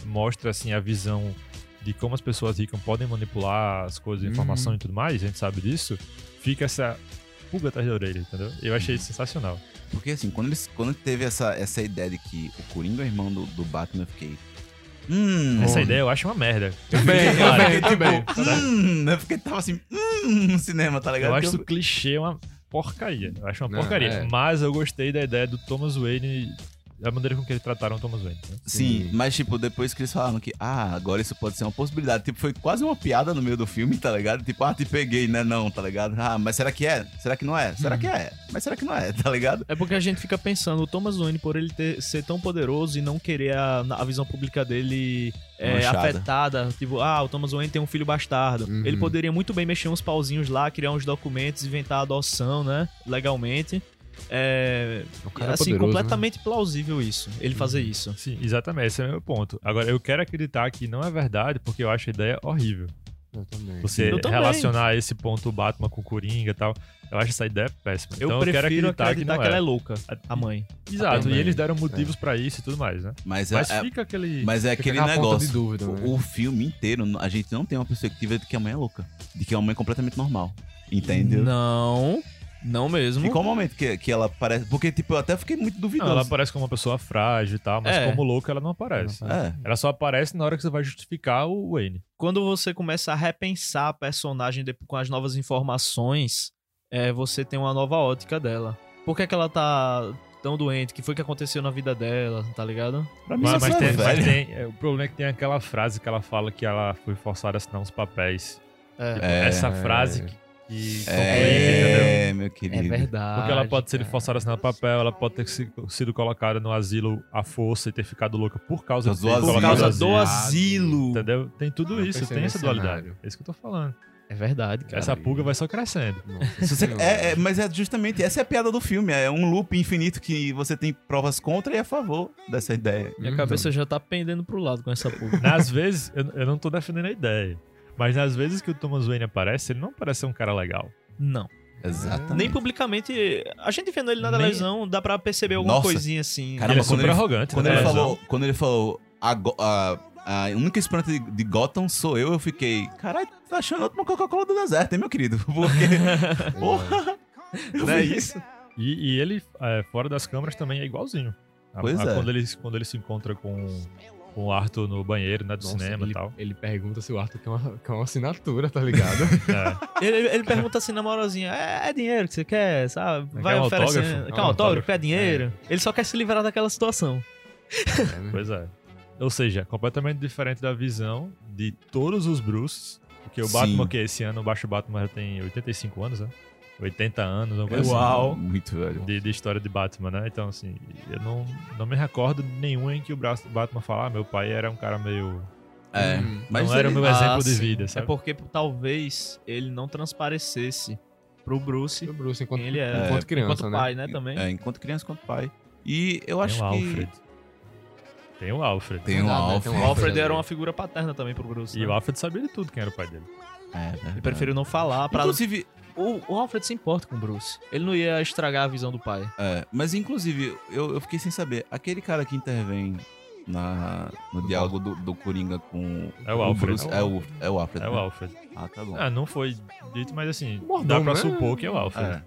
Speaker 3: mostra assim a visão de como as pessoas ricas podem manipular as coisas, a informação e tudo mais, a gente sabe disso, fica essa pulga atrás da orelha, entendeu? Eu achei isso sensacional.
Speaker 4: Porque assim, quando, eles, quando teve essa, essa ideia de que o Coringa é irmão do, do Batman, eu fiquei. Hum.
Speaker 3: Essa ideia eu acho uma merda.
Speaker 5: Também,
Speaker 3: Claro.
Speaker 5: também, também.
Speaker 4: Hum, eu fiquei tava assim, hum, no cinema, tá ligado?
Speaker 3: Eu acho o clichê uma porcaria. Eu acho uma
Speaker 5: Não,
Speaker 3: porcaria.
Speaker 5: é.
Speaker 3: Mas eu gostei da ideia do Thomas Wayne, da maneira com que eles trataram o Thomas Wayne. né?
Speaker 4: Sim, mas tipo, depois que eles falaram que, ah, agora isso pode ser uma possibilidade. Tipo, foi quase uma piada no meio do filme, tá ligado? Tipo, ah, te peguei, né? Não, tá ligado? Ah, mas será que é? Será que não é? Será que é? Mas será que não é? (laughs) Tá ligado?
Speaker 2: É porque a gente fica pensando, o Thomas Wayne, por ele ter, ser tão poderoso e não querer a, a visão pública dele é, afetada, tipo, ah, o Thomas Wayne tem um filho bastardo.
Speaker 5: Uhum.
Speaker 2: Ele poderia muito bem mexer uns pauzinhos lá, criar uns documentos, inventar a adoção, né? Legalmente. É,
Speaker 5: O cara é
Speaker 2: assim,
Speaker 5: poderoso,
Speaker 2: completamente plausível isso, ele fazer isso.
Speaker 3: Sim, exatamente. Esse é o meu ponto. Agora, eu quero acreditar que não é verdade, porque eu acho a ideia horrível. Você relacionar esse ponto Batman com o Coringa e tal. Eu acho essa ideia péssima.
Speaker 2: Eu
Speaker 3: então eu quero
Speaker 2: prefiro
Speaker 3: acreditar,
Speaker 2: acreditar,
Speaker 3: que não
Speaker 2: que, ela é
Speaker 3: é.
Speaker 2: louca, a mãe.
Speaker 3: Exato,
Speaker 5: também.
Speaker 3: e eles deram motivos pra isso e tudo mais, né?
Speaker 4: Mas,
Speaker 3: Mas
Speaker 4: é, é-
Speaker 3: fica aquele.
Speaker 4: mas é aquele negócio.
Speaker 5: de dúvida, né?
Speaker 4: o, o filme inteiro, a gente não tem uma perspectiva de que a mãe é louca. De que é uma mãe completamente normal. Entendeu?
Speaker 2: Não, não mesmo.
Speaker 4: Em qual momento que, que ela parece. Porque, tipo, eu até fiquei muito
Speaker 3: Não,
Speaker 4: duvidoso.
Speaker 3: ela aparece como uma pessoa frágil e tal, mas
Speaker 2: É.
Speaker 3: como louca ela não aparece.
Speaker 4: É.
Speaker 3: Ela só aparece na hora que você vai justificar o Wayne.
Speaker 2: quando você começa a repensar a personagem com as novas informações, é, você tem uma nova ótica dela. Por que, que ela tá tão doente? O que foi que aconteceu na vida dela, tá ligado?
Speaker 4: Pra mim,
Speaker 3: Mas,
Speaker 4: isso
Speaker 3: mas
Speaker 4: é
Speaker 3: tem, mas
Speaker 4: velho.
Speaker 3: tem- é, o problema é que tem aquela frase que ela fala que ela foi forçada a assinar uns papéis.
Speaker 2: É,
Speaker 4: É.
Speaker 3: Essa frase que, que?
Speaker 4: É, meu
Speaker 2: é
Speaker 4: querido.
Speaker 2: verdade.
Speaker 3: Porque ela pode ser forçada a assinar papel, ela pode ter si- sido colocada no asilo à força e ter ficado louca por causa
Speaker 4: Do asilo.
Speaker 2: Por causa do
Speaker 3: asilo. Entendeu? Tem tudo isso, tem essa dualidade.
Speaker 5: cenário.
Speaker 3: É isso que eu tô falando.
Speaker 2: É verdade, cara.
Speaker 3: Essa pulga vai só crescendo.
Speaker 4: Você- é, é, mas é justamente essa é a piada do filme. É um loop infinito que você tem provas contra e a favor dessa ideia.
Speaker 2: Minha cabeça já tá pendendo pro lado com essa pulga.
Speaker 3: Nas vezes, eu, eu não tô defendendo a ideia. Mas nas vezes que o Thomas Wayne aparece, ele não parece ser um cara legal.
Speaker 2: Não.
Speaker 4: Exatamente.
Speaker 2: Nem publicamente. A gente vendo ele na
Speaker 3: Nem-
Speaker 2: televisão, dá pra perceber alguma
Speaker 4: Nossa.
Speaker 2: coisinha assim.
Speaker 4: Caramba,
Speaker 3: ele é
Speaker 4: quando
Speaker 3: super
Speaker 4: ele-
Speaker 3: arrogante,
Speaker 4: Quando
Speaker 3: né?
Speaker 4: ele falou, quando ele falou a, a, a única esperança de, de Gotham sou eu, eu fiquei, caralho, tá achando uma Coca-Cola do deserto, hein, meu querido? (laughs) Porque, (laughs) porra,
Speaker 2: Não é isso?
Speaker 3: E, e ele, é, fora das câmeras, também é igualzinho. A-
Speaker 4: Pois
Speaker 3: a-
Speaker 4: é.
Speaker 3: Quando ele, quando ele se encontra com, com o Arthur no banheiro, né, do
Speaker 5: Nossa,
Speaker 3: cinema
Speaker 5: ele,
Speaker 3: e tal.
Speaker 5: ele pergunta se o Arthur quer uma, quer uma assinatura, tá ligado? (laughs)
Speaker 3: É.
Speaker 2: Ele, ele pergunta assim na moralzinha: é, é dinheiro que você quer, sabe?
Speaker 3: Quer
Speaker 2: Vai
Speaker 3: um
Speaker 2: oferecendo.
Speaker 3: autógrafo?
Speaker 2: Quer
Speaker 3: Quer
Speaker 2: um autógrafo?
Speaker 3: autógrafo?
Speaker 2: Quer dinheiro? Ele só quer se livrar daquela situação.
Speaker 5: É, né?
Speaker 3: Pois é. Ou seja, completamente diferente da visão de todos os Bruces. Porque o
Speaker 4: Sim.
Speaker 3: Batman, que esse ano, o Baixo Batman já tem 85 anos, né? 80 anos, uma coisa
Speaker 2: Uau.
Speaker 4: muito velho.
Speaker 3: assim, de, de história de Batman, né? Então, assim, eu não, não me recordo nenhum em que o Batman fala, ah, meu pai era um cara meio...
Speaker 4: É,
Speaker 5: Hum,
Speaker 4: mas
Speaker 3: não era o
Speaker 4: ele-
Speaker 3: meu exemplo
Speaker 2: Ah,
Speaker 3: de vida,
Speaker 2: É
Speaker 3: sabe?
Speaker 2: porque talvez ele não transparecesse pro Bruce
Speaker 5: O Bruce, enquanto,
Speaker 2: ele era.
Speaker 5: enquanto criança,
Speaker 2: Enquanto
Speaker 5: né?
Speaker 2: pai, né? Também.
Speaker 4: É, enquanto criança, quanto pai. E eu
Speaker 3: Tem
Speaker 4: acho
Speaker 3: o
Speaker 4: que...
Speaker 3: Alfred. Tem o Alfred.
Speaker 4: Tem um
Speaker 5: Ah, né,
Speaker 4: Alfred.
Speaker 5: tem
Speaker 2: O
Speaker 5: um
Speaker 2: Alfred
Speaker 5: ali.
Speaker 2: era uma figura paterna também pro Bruce.
Speaker 3: E
Speaker 2: né?
Speaker 3: o Alfred sabia de tudo quem era o pai dele.
Speaker 4: É.
Speaker 2: Ele preferiu não falar pra.
Speaker 4: Inclusive,
Speaker 2: O, o Alfred se importa com o Bruce. Ele não ia estragar a visão do pai.
Speaker 4: é, mas inclusive, eu, eu fiquei sem saber. Aquele cara que intervém na, no diálogo do, do Coringa com
Speaker 3: É o Alfred.
Speaker 4: Bruce, é, o, é o Alfred.
Speaker 3: É o
Speaker 4: né?
Speaker 3: Alfred.
Speaker 4: Ah, tá bom.
Speaker 3: Ah, não foi dito, mas assim,
Speaker 5: Mordomo,
Speaker 3: dá pra
Speaker 5: né?
Speaker 3: supor que é o Alfred.
Speaker 4: É.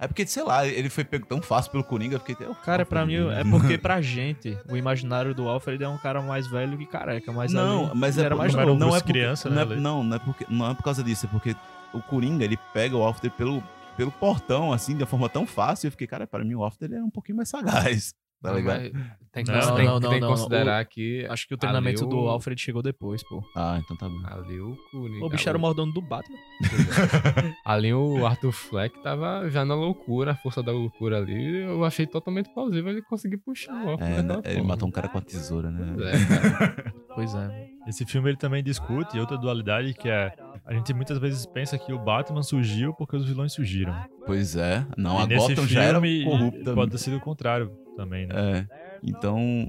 Speaker 4: É porque, sei lá, ele foi pego tão fácil pelo Coringa, eu fiquei... oh,
Speaker 2: Cara, pra mim, é porque pra gente, o imaginário do Alfred é um cara mais velho que careca. Mas
Speaker 4: não,
Speaker 2: ali,
Speaker 4: mas
Speaker 2: ele
Speaker 4: é,
Speaker 2: era mais
Speaker 3: não era
Speaker 2: novo.
Speaker 3: um
Speaker 4: não é
Speaker 3: Bruce
Speaker 4: porque,
Speaker 3: criança,
Speaker 4: não,
Speaker 3: né,
Speaker 4: é,
Speaker 3: ali?
Speaker 4: não, não é porque não é por causa disso, é porque o Coringa, ele pega o Alfred pelo, pelo portão, assim, de uma forma tão fácil, eu fiquei, cara, para mim o ele é um pouquinho mais sagaz, tá ligado?
Speaker 5: Tem que,
Speaker 3: Não,
Speaker 5: tem,
Speaker 2: não, não,
Speaker 5: tem que
Speaker 2: não.
Speaker 5: considerar que
Speaker 2: Acho que o treinamento do Alfred chegou depois, pô.
Speaker 4: Ah, então tá bom.
Speaker 5: Ali o Coringa.
Speaker 2: O bicho era o mordomo do Batman. (laughs)
Speaker 5: Ali o Arthur Fleck tava já na loucura, a força da loucura ali. Eu achei totalmente plausível ele conseguir puxar o Alfred
Speaker 4: É, né, ele matou um cara com a tesoura, né?
Speaker 5: É, (laughs) cara.
Speaker 2: Pois é.
Speaker 3: Esse filme ele também discute outra dualidade que é a gente muitas vezes pensa que o Batman surgiu porque os vilões surgiram.
Speaker 4: Pois é. Não,
Speaker 3: e
Speaker 4: a Gotham
Speaker 3: filme
Speaker 4: já era corrupta.
Speaker 3: pode ter sido o contrário também, né?
Speaker 4: É. Então,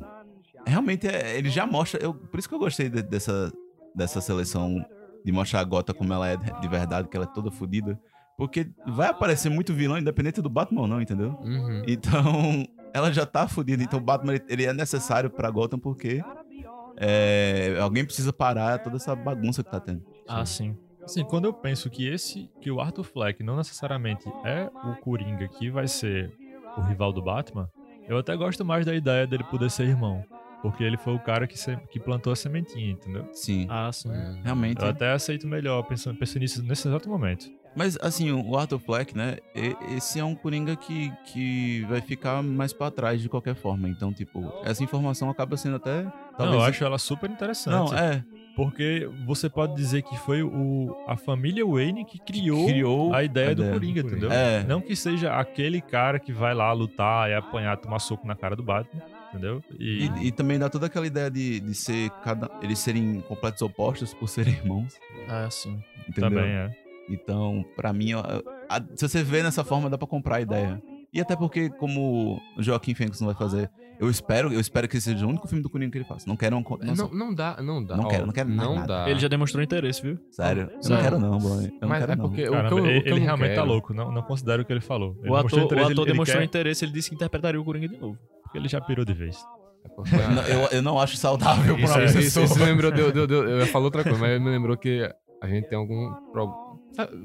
Speaker 4: realmente, é- ele já mostra. Eu, por isso que eu gostei de- dessa, dessa seleção de mostrar a Gota como ela é de verdade, que ela é toda fodida. Porque vai aparecer muito vilão, independente do Batman ou não, entendeu?
Speaker 5: Uhum.
Speaker 4: Então, (laughs) ela já tá fodida. Então o Batman ele, é necessário pra Gotham porque é, alguém precisa parar toda essa bagunça que tá tendo.
Speaker 2: Ah, sim.
Speaker 3: Assim, quando eu penso que esse, que o Arthur Fleck não necessariamente é o Coringa que vai ser o rival do Batman, eu até gosto mais da ideia dele poder ser irmão. Porque ele foi o cara que, se- que plantou a sementinha, entendeu?
Speaker 4: Sim,
Speaker 2: Ah, sim.
Speaker 4: realmente.
Speaker 3: Eu até aceito melhor, pensando, pensando nisso nesse exato momento.
Speaker 4: Mas assim, o Arthur Fleck, né? Esse é um Coringa que, que vai ficar mais pra trás de qualquer forma. Então, tipo, essa informação acaba sendo até.
Speaker 3: Não, eu acho ela super interessante.
Speaker 4: Não, é.
Speaker 3: Porque você pode dizer que foi o, a família Wayne que criou,
Speaker 4: criou
Speaker 3: a ideia
Speaker 4: a
Speaker 3: do
Speaker 4: ideia
Speaker 3: Coringa,
Speaker 5: do
Speaker 3: entendeu?
Speaker 5: Coringa.
Speaker 4: É.
Speaker 3: Não que seja aquele cara que vai lá lutar e apanhar, tomar soco na cara do Batman, entendeu? E,
Speaker 4: E, e também dá toda aquela ideia de, de ser cada. Eles serem completos opostos por serem irmãos.
Speaker 2: Ah, sim.
Speaker 4: Entendeu?
Speaker 3: também é.
Speaker 4: Então, pra mim, ó, a- se você vê nessa forma, dá pra comprar a ideia. E até porque, como o Joaquim Fênix não vai fazer, eu espero, eu espero que esse seja o único filme do Coringa que ele faça. Não quero uma
Speaker 5: Não,
Speaker 4: continuação.
Speaker 5: não dá, não dá.
Speaker 4: Não quero, não quero
Speaker 5: Não
Speaker 4: nada.
Speaker 5: dá.
Speaker 2: Ele já demonstrou interesse, viu?
Speaker 4: Sério, eu não
Speaker 5: Sério.
Speaker 4: quero não, boy. Eu não
Speaker 5: Mas
Speaker 4: quero
Speaker 5: é
Speaker 4: não.
Speaker 5: porque o
Speaker 3: Caramba,
Speaker 5: que eu, o
Speaker 3: ele
Speaker 5: que eu
Speaker 3: ele
Speaker 5: não
Speaker 3: realmente tá louco, não, não considero o que ele falou. Ele
Speaker 2: O ator,
Speaker 3: demonstrou
Speaker 2: o
Speaker 3: interesse,
Speaker 2: ator
Speaker 3: ele- ele
Speaker 2: demonstrou
Speaker 3: quer-
Speaker 2: interesse, ele disse que interpretaria o Coringa de novo.
Speaker 3: porque ele já pirou de vez.
Speaker 5: é
Speaker 4: Não, eu, eu não acho saudável
Speaker 5: Isso,
Speaker 4: pra
Speaker 5: isso, isso, isso me lembrou, deu, deu, deu, eu ia falar outra coisa, mas me lembrou que a gente tem algum problema.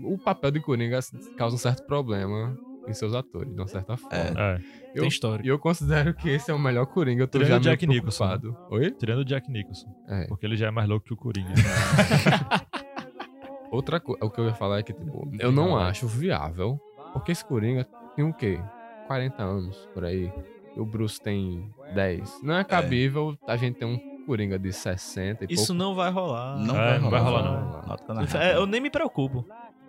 Speaker 5: O papel de Coringa causa um certo problema em seus atores, de uma certa forma.
Speaker 4: É.
Speaker 3: É.
Speaker 5: Eu,
Speaker 2: Tem história.
Speaker 5: E eu considero que esse é o melhor Coringa, eu tô
Speaker 3: Tirando
Speaker 5: já
Speaker 3: o Jack
Speaker 5: meio
Speaker 3: Nicholson.
Speaker 5: preocupado. Oi?
Speaker 3: Tirando o Jack Nicholson,
Speaker 5: É.
Speaker 3: porque ele já é mais louco que o Coringa. (laughs)
Speaker 5: Outra coisa, o que eu ia falar é que, tipo, eu não acho viável, porque esse Coringa tem o quê? 40 anos, por aí. E o Bruce tem 10. Não é cabível a gente ter um Coringa de 60 e
Speaker 2: Isso
Speaker 5: pouco.
Speaker 2: não vai rolar.
Speaker 4: Não
Speaker 3: É,
Speaker 4: vai
Speaker 3: não
Speaker 4: rolar.
Speaker 3: vai rolar,
Speaker 5: não.
Speaker 4: Nota na
Speaker 2: É, eu nem me preocupo.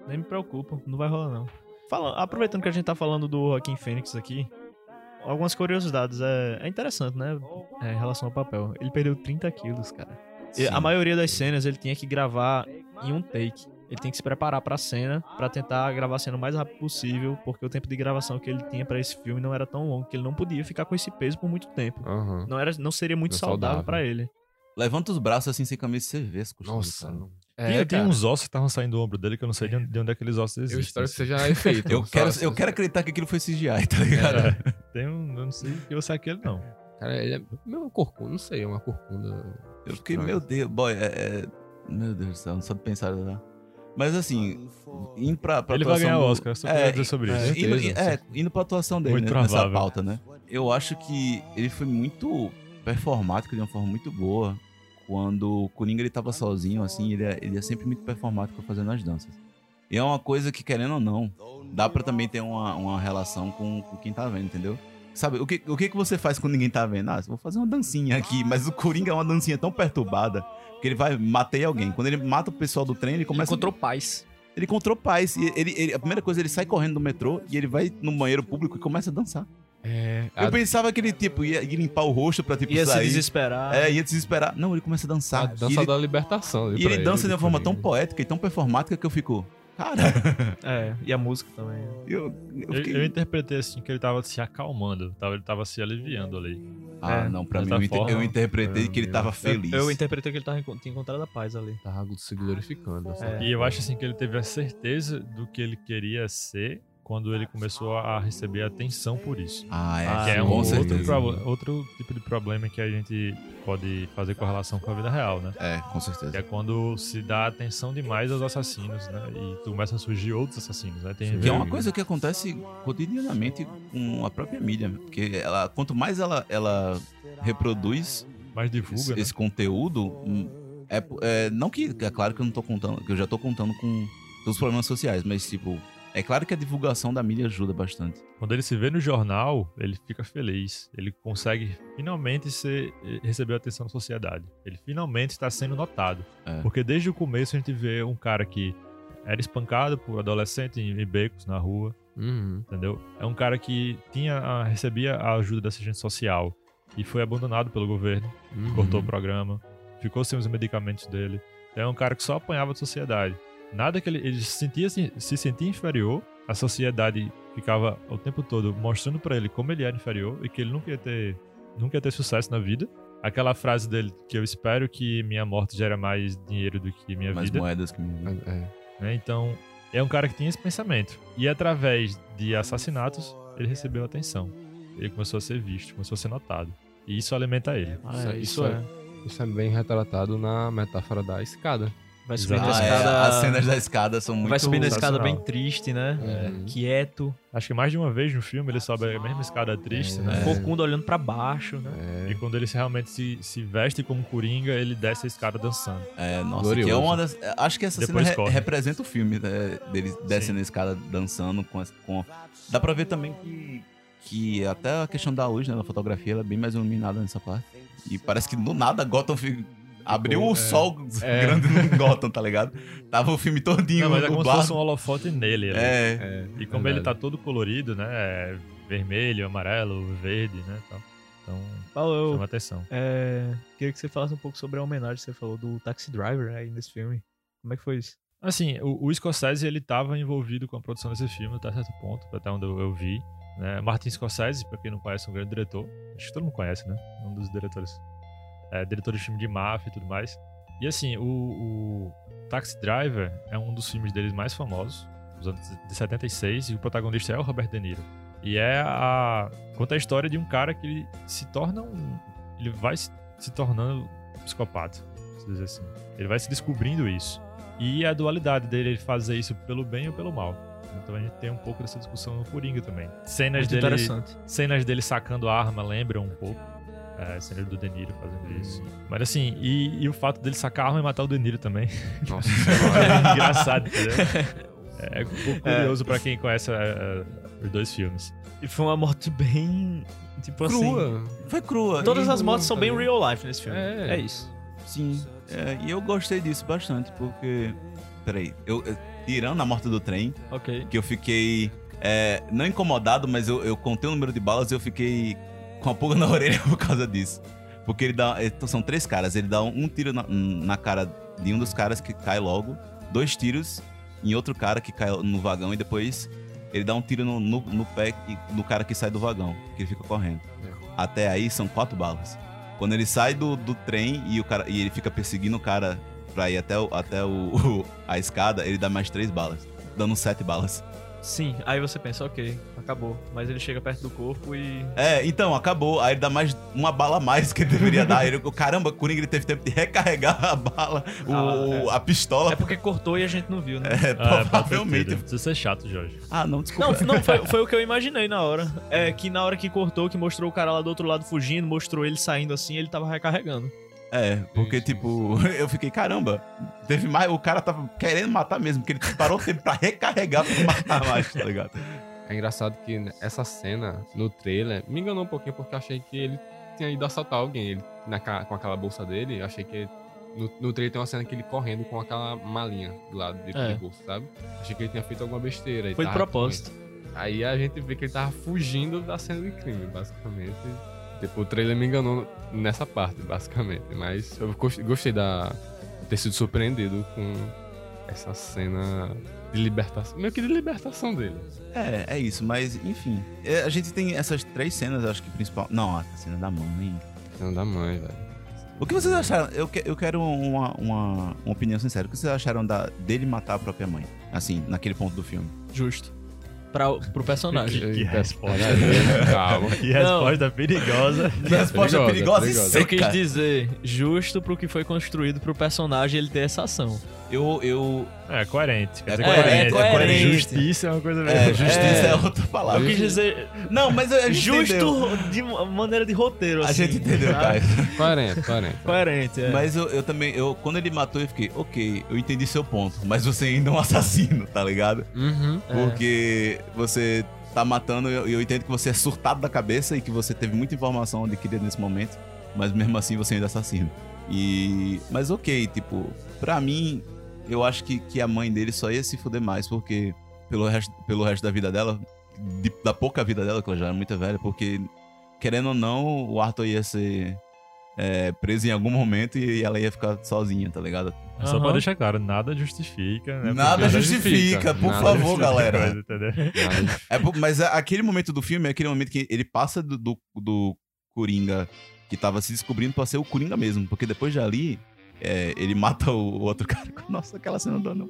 Speaker 2: Nem me preocupo. Não vai rolar, não. Fala, aproveitando que a gente tá falando do Joaquim Fênix aqui, algumas curiosidades. É, é interessante, né? É, em relação ao papel. Ele perdeu 30 quilos, cara. E
Speaker 4: Sim.
Speaker 2: a maioria das cenas ele tinha que gravar em um take. Ele tem que se preparar pra cena pra tentar gravar a cena o mais rápido possível, porque o tempo de gravação que ele tinha pra esse filme não era tão longo que ele não podia ficar com esse peso por muito tempo.
Speaker 5: Aham.
Speaker 2: Não era, não seria muito
Speaker 5: Não é
Speaker 2: saudável
Speaker 5: saudável.
Speaker 2: pra ele.
Speaker 4: Levanta os braços assim sem camisa e você vê as costuras.
Speaker 5: Nossa, não. É, cara.
Speaker 3: uns ossos que estavam saindo do ombro dele que eu não sei de onde, de onde aqueles ossos existem.
Speaker 5: Eu espero que seja efeito. (laughs)
Speaker 4: Eu quero, eu quero acreditar que aquilo foi CGI, tá ligado?
Speaker 3: É, tem um, eu não sei que eu sei aquele não.
Speaker 5: Cara, ele é uma corcunda, não sei, é uma corcunda.
Speaker 4: Eu fiquei,
Speaker 5: Estranho.
Speaker 4: meu Deus, boy, é, é- Meu Deus do céu, não sabe pensar lá. Mas assim, indo pra, pra
Speaker 3: Ele vai ganhar o Oscar, só
Speaker 4: É,
Speaker 3: queria dizer sobre
Speaker 5: é,
Speaker 3: isso.
Speaker 4: Indo,
Speaker 5: certeza,
Speaker 4: é, indo pra atuação dele
Speaker 3: Muito
Speaker 4: né, nessa pauta, né? Eu acho que ele foi muito performático de uma forma muito boa. Quando o Coringa ele tava sozinho, assim, ele é, ele é sempre muito performático fazendo as danças. E é uma coisa que, querendo ou não, dá pra também ter uma, uma relação com, com quem tá vendo, entendeu? Sabe, o que, o que que você faz quando ninguém tá vendo? Ah, vou fazer uma dancinha aqui, mas o Coringa é uma dancinha tão perturbada que ele vai matar alguém. Quando ele mata o pessoal do trem, ele
Speaker 2: Ele
Speaker 4: começa
Speaker 2: encontrou paz.
Speaker 4: ele encontrou paz. E ele, ele- a primeira coisa, ele sai correndo do metrô e ele vai no banheiro público e começa a dançar.
Speaker 5: É.
Speaker 4: Eu
Speaker 5: A,
Speaker 4: pensava que ele, tipo, ia, ia limpar o rosto pra, tipo,
Speaker 2: Ia se
Speaker 4: sair.
Speaker 2: desesperar.
Speaker 4: É, ia desesperar. Não, ele começa a dançar.
Speaker 5: a dança
Speaker 4: ele,
Speaker 5: da libertação.
Speaker 4: e ele dança de uma forma tão poética e tão performática que eu fico... Cara, (laughs)
Speaker 2: É, e a música também.
Speaker 4: eu, eu
Speaker 3: Eu,
Speaker 4: fiquei...
Speaker 3: eu interpretei assim que ele tava se acalmando, tava, ele tava se aliviando ali.
Speaker 4: Ah,
Speaker 2: É,
Speaker 4: não, pra mim, eu,
Speaker 3: forma,
Speaker 4: eu interpretei que ele tava
Speaker 2: Eu,
Speaker 4: feliz.
Speaker 2: eu interpretei que ele tava, tinha encontrado a paz ali.
Speaker 5: Tava se glorificando.
Speaker 2: É.
Speaker 3: E eu acho assim que ele teve a certeza do que ele queria ser quando ele começou a receber atenção por isso.
Speaker 4: Ah, é,
Speaker 2: Ah,
Speaker 3: que é um outro, outro tipo de problema que a gente pode fazer com relação com a vida real, né?
Speaker 4: É, com
Speaker 3: Que
Speaker 4: certeza.
Speaker 3: é quando se dá atenção demais aos assassinos, né? E começam a surgir outros assassinos, né? Tem
Speaker 4: Que é uma coisa que acontece cotidianamente com a própria mídia. Porque ela, quanto mais ela, ela reproduz
Speaker 3: mais divulga,
Speaker 4: esse,
Speaker 3: né?
Speaker 4: esse conteúdo, hum, é, é, não que, é claro que eu não tô contando, que eu já tô contando com os problemas sociais, mas tipo, é claro que a divulgação da mídia ajuda bastante.
Speaker 3: Quando ele se vê no jornal, ele fica feliz. Ele consegue finalmente ser, eh, receber a atenção da sociedade. Ele finalmente está sendo notado.
Speaker 4: É.
Speaker 3: Porque desde o começo a gente vê um cara que era espancado por adolescente em becos na rua,
Speaker 5: Uhum.
Speaker 3: entendeu? É um cara que tinha a- recebia a ajuda da assistente social e foi abandonado pelo governo,
Speaker 5: Uhum.
Speaker 3: cortou o programa, ficou sem os medicamentos dele. Então é um cara que só apanhava da sociedade. Nada que ele, ele se sentia se, se sentia inferior, a sociedade ficava o tempo todo mostrando pra ele como ele era inferior e que ele nunca ia ter nunca ia ter sucesso na vida. Aquela frase dele que eu espero que minha morte gere mais dinheiro do que minha
Speaker 4: Mais
Speaker 3: vida.
Speaker 4: moedas que minha vida.
Speaker 5: É, é.
Speaker 3: né? Então, é um cara que tinha esse pensamento. E através de assassinatos, ele recebeu atenção. ele começou a ser visto, começou a ser notado. E isso alimenta ele.
Speaker 2: Ah,
Speaker 5: Isso
Speaker 2: é,
Speaker 5: é-
Speaker 2: isso
Speaker 5: isso
Speaker 2: é.
Speaker 5: Isso é bem retratado na metáfora da escada.
Speaker 2: Vai subindo a
Speaker 3: Exato.
Speaker 4: Ah, é,
Speaker 2: escada.
Speaker 4: as cenas da escada são muito
Speaker 2: Vai subindo a escada bem triste, né?
Speaker 5: É.
Speaker 2: Quieto.
Speaker 3: Acho que mais de uma vez no filme ele sobe a mesma escada triste,
Speaker 5: É.
Speaker 3: né?
Speaker 2: Corcunda olhando pra baixo, né?
Speaker 5: É,
Speaker 3: E quando ele realmente se, se veste como Coringa, ele desce a escada dançando.
Speaker 4: É, nossa,
Speaker 5: Glorioso.
Speaker 4: que é uma das. Acho que essa
Speaker 3: Depois
Speaker 4: cena re- representa o filme, né? Dele descendo a escada, dançando com, com. Dá pra ver também que. Que até a questão da luz, né? Da fotografia, ela é bem mais iluminada nessa parte. E parece que do nada Gotham abriu o
Speaker 5: é.
Speaker 4: sol (laughs)
Speaker 5: É.
Speaker 4: grande no Gotham, tá ligado? Tava o filme todinho
Speaker 3: Não, mas é como se fosse um holofote nele. ali.
Speaker 4: É,
Speaker 5: é,
Speaker 3: E como
Speaker 5: verdade.
Speaker 3: ele tá todo colorido, né? é vermelho, amarelo, verde, né? tal. Então,
Speaker 2: Paulo, eu
Speaker 3: chama atenção.
Speaker 2: é, queria que você falasse um pouco sobre a homenagem que você falou do Taxi Driver aí nesse filme. Como é que foi isso?
Speaker 3: Assim, o, o Scorsese, ele tava envolvido com a produção desse filme até certo ponto, até onde eu, eu vi. Né? Martin Scorsese, pra quem não conhece, é um grande diretor. Acho que todo mundo conhece, né? Um dos diretores. É, diretor de filme de máfia e tudo mais. E assim, o, o Taxi Driver é um dos filmes deles mais famosos, dos anos de 76, e o protagonista é o Robert De Niro. E é a. Conta a história de um cara que ele se torna um. Ele vai se, se tornando um psicopata, se dizer assim. Ele vai se descobrindo isso. E a dualidade dele, ele fazer isso pelo bem ou pelo mal. Então a gente tem um pouco dessa discussão no Coringa também. Cenas
Speaker 2: Muito
Speaker 3: dele,
Speaker 2: interessante.
Speaker 3: cenas dele sacando a arma lembram um pouco. É, cenas do De Niro fazendo isso. Mas assim, e, e o fato dele sacar a arma e matar o De Niro também.
Speaker 5: Nossa (laughs)
Speaker 3: é engraçado, entendeu? É um pouco curioso pra quem conhece é, os dois filmes.
Speaker 2: E foi uma morte bem. Tipo assim.
Speaker 5: Crua.
Speaker 4: foi crua.
Speaker 2: Todas as mortes são bem real life nesse filme.
Speaker 5: É.
Speaker 2: É, isso.
Speaker 4: Sim. É, e eu gostei disso bastante, porque. Peraí, eu, eu- tirando a morte do trem,
Speaker 2: Ok.
Speaker 4: que eu fiquei é, não incomodado, mas eu, eu contei o número de balas e eu fiquei com a pulga (laughs) na orelha por causa disso. Porque ele dá. então São três caras, ele dá um, tiro na, na cara de um dos caras que cai logo, dois tiros em outro cara que cai no vagão e depois ele dá um tiro no, no, no pé no cara que sai do vagão, que ele fica correndo. Até aí são quatro balas. Quando ele sai do, do trem e, o cara, e ele fica perseguindo o cara pra ir até, o, até o, (laughs) a escada, ele dá mais três balas, dando sete balas.
Speaker 2: Sim, aí você pensa, ok, acabou. Mas ele chega perto do corpo e.
Speaker 4: É, então, acabou. Aí ele dá mais uma bala a mais que ele deveria dar. Ele, caramba, o Coringa ele teve tempo de recarregar a bala, o-
Speaker 2: Ah,
Speaker 4: a pistola.
Speaker 2: É porque cortou e a gente não viu, né?
Speaker 4: É,
Speaker 3: Ah, ter
Speaker 4: provavelmente.
Speaker 3: sido. Precisa ser chato, Jorge.
Speaker 4: Ah, não, desculpa.
Speaker 2: Não, não foi, foi o que eu imaginei na hora. É que na hora que cortou, que mostrou o cara lá do outro lado fugindo, mostrou ele saindo assim, ele tava recarregando.
Speaker 4: É, porque,
Speaker 5: Isso,
Speaker 4: tipo, (laughs) eu fiquei, caramba, teve mais. O cara tava querendo matar mesmo, porque ele parou o tempo pra recarregar pra matar mais, tá ligado?
Speaker 5: É engraçado que essa cena no trailer me enganou um pouquinho porque eu achei que ele tinha ido assaltar alguém. Ele, na com aquela bolsa dele, eu achei que ele- no, no trailer tem uma cena que ele correndo com aquela malinha do lado dele
Speaker 2: É.
Speaker 5: do bolso, sabe? Achei que ele tinha feito alguma besteira. e
Speaker 2: Foi de propósito.
Speaker 5: Aí a gente vê que ele tava fugindo da cena de crime, basicamente. Tipo, o trailer me enganou nessa parte, basicamente. Mas eu gos- gostei da de ter sido surpreendido com essa cena de libertação. Meio que de libertação dele.
Speaker 4: É, é isso, mas enfim. É, a gente tem essas três cenas, acho que principal. Não, a cena da mãe.
Speaker 5: Cena da mãe, velho.
Speaker 4: O que vocês acharam? Eu, que- eu quero uma, uma, uma opinião sincera. O que vocês acharam da, dele matar a própria mãe? Assim, naquele ponto do filme.
Speaker 2: Justo. Pra, pro personagem.
Speaker 3: Que
Speaker 5: Eita,
Speaker 3: resposta. (laughs)
Speaker 5: Calma.
Speaker 3: Que resposta perigosa.
Speaker 4: Que resposta
Speaker 5: perigosa,
Speaker 4: perigosa,
Speaker 5: perigosa.
Speaker 4: e
Speaker 2: Eu quis
Speaker 4: seca.
Speaker 2: dizer, justo pro que foi construído pro personagem ele ter essa ação.
Speaker 4: Eu, eu,
Speaker 3: É, coerente. Quer
Speaker 4: É
Speaker 3: dizer,
Speaker 4: coerente, é coerente.
Speaker 3: Justiça é uma coisa
Speaker 4: é,
Speaker 3: meio...
Speaker 4: justiça é, outra palavra.
Speaker 2: Eu quis dizer,
Speaker 4: Não, mas a gente
Speaker 2: justo
Speaker 4: entendeu.
Speaker 2: de maneira de roteiro,
Speaker 4: A
Speaker 2: assim.
Speaker 4: gente entendeu,
Speaker 2: tá?
Speaker 4: Caio.
Speaker 5: Coerente, coerente.
Speaker 2: Coerente, é.
Speaker 4: Mas eu, eu também, eu, quando ele matou, eu fiquei, ok, eu entendi seu ponto, mas você ainda é um assassino, tá ligado?
Speaker 5: Uhum.
Speaker 2: É.
Speaker 4: Porque você tá matando, e eu, eu entendo que você é surtado da cabeça e que você teve muita informação adquirida nesse momento, mas mesmo assim você ainda é assassino. E. Mas ok, tipo, pra mim, eu acho que, que a mãe dele só ia se fuder mais, porque pelo resto, pelo resto da vida dela, de- da pouca vida dela, que ela já era muito velha, porque, querendo ou não, o Arthur ia ser é, preso em algum momento e ela ia ficar sozinha, tá ligado?
Speaker 3: Só
Speaker 2: Aham.
Speaker 3: pra deixar claro, nada justifica, né?
Speaker 4: Nada justifica, por
Speaker 5: Nada
Speaker 4: favor,
Speaker 3: justifica
Speaker 4: galera. (laughs)
Speaker 3: coisa,
Speaker 4: É, mas a- aquele momento do filme é aquele momento que ele passa do, do, do Coringa que tava se descobrindo pra ser o Coringa mesmo. Porque depois de ali, é, ele mata o, outro cara. Nossa, aquela cena do anão.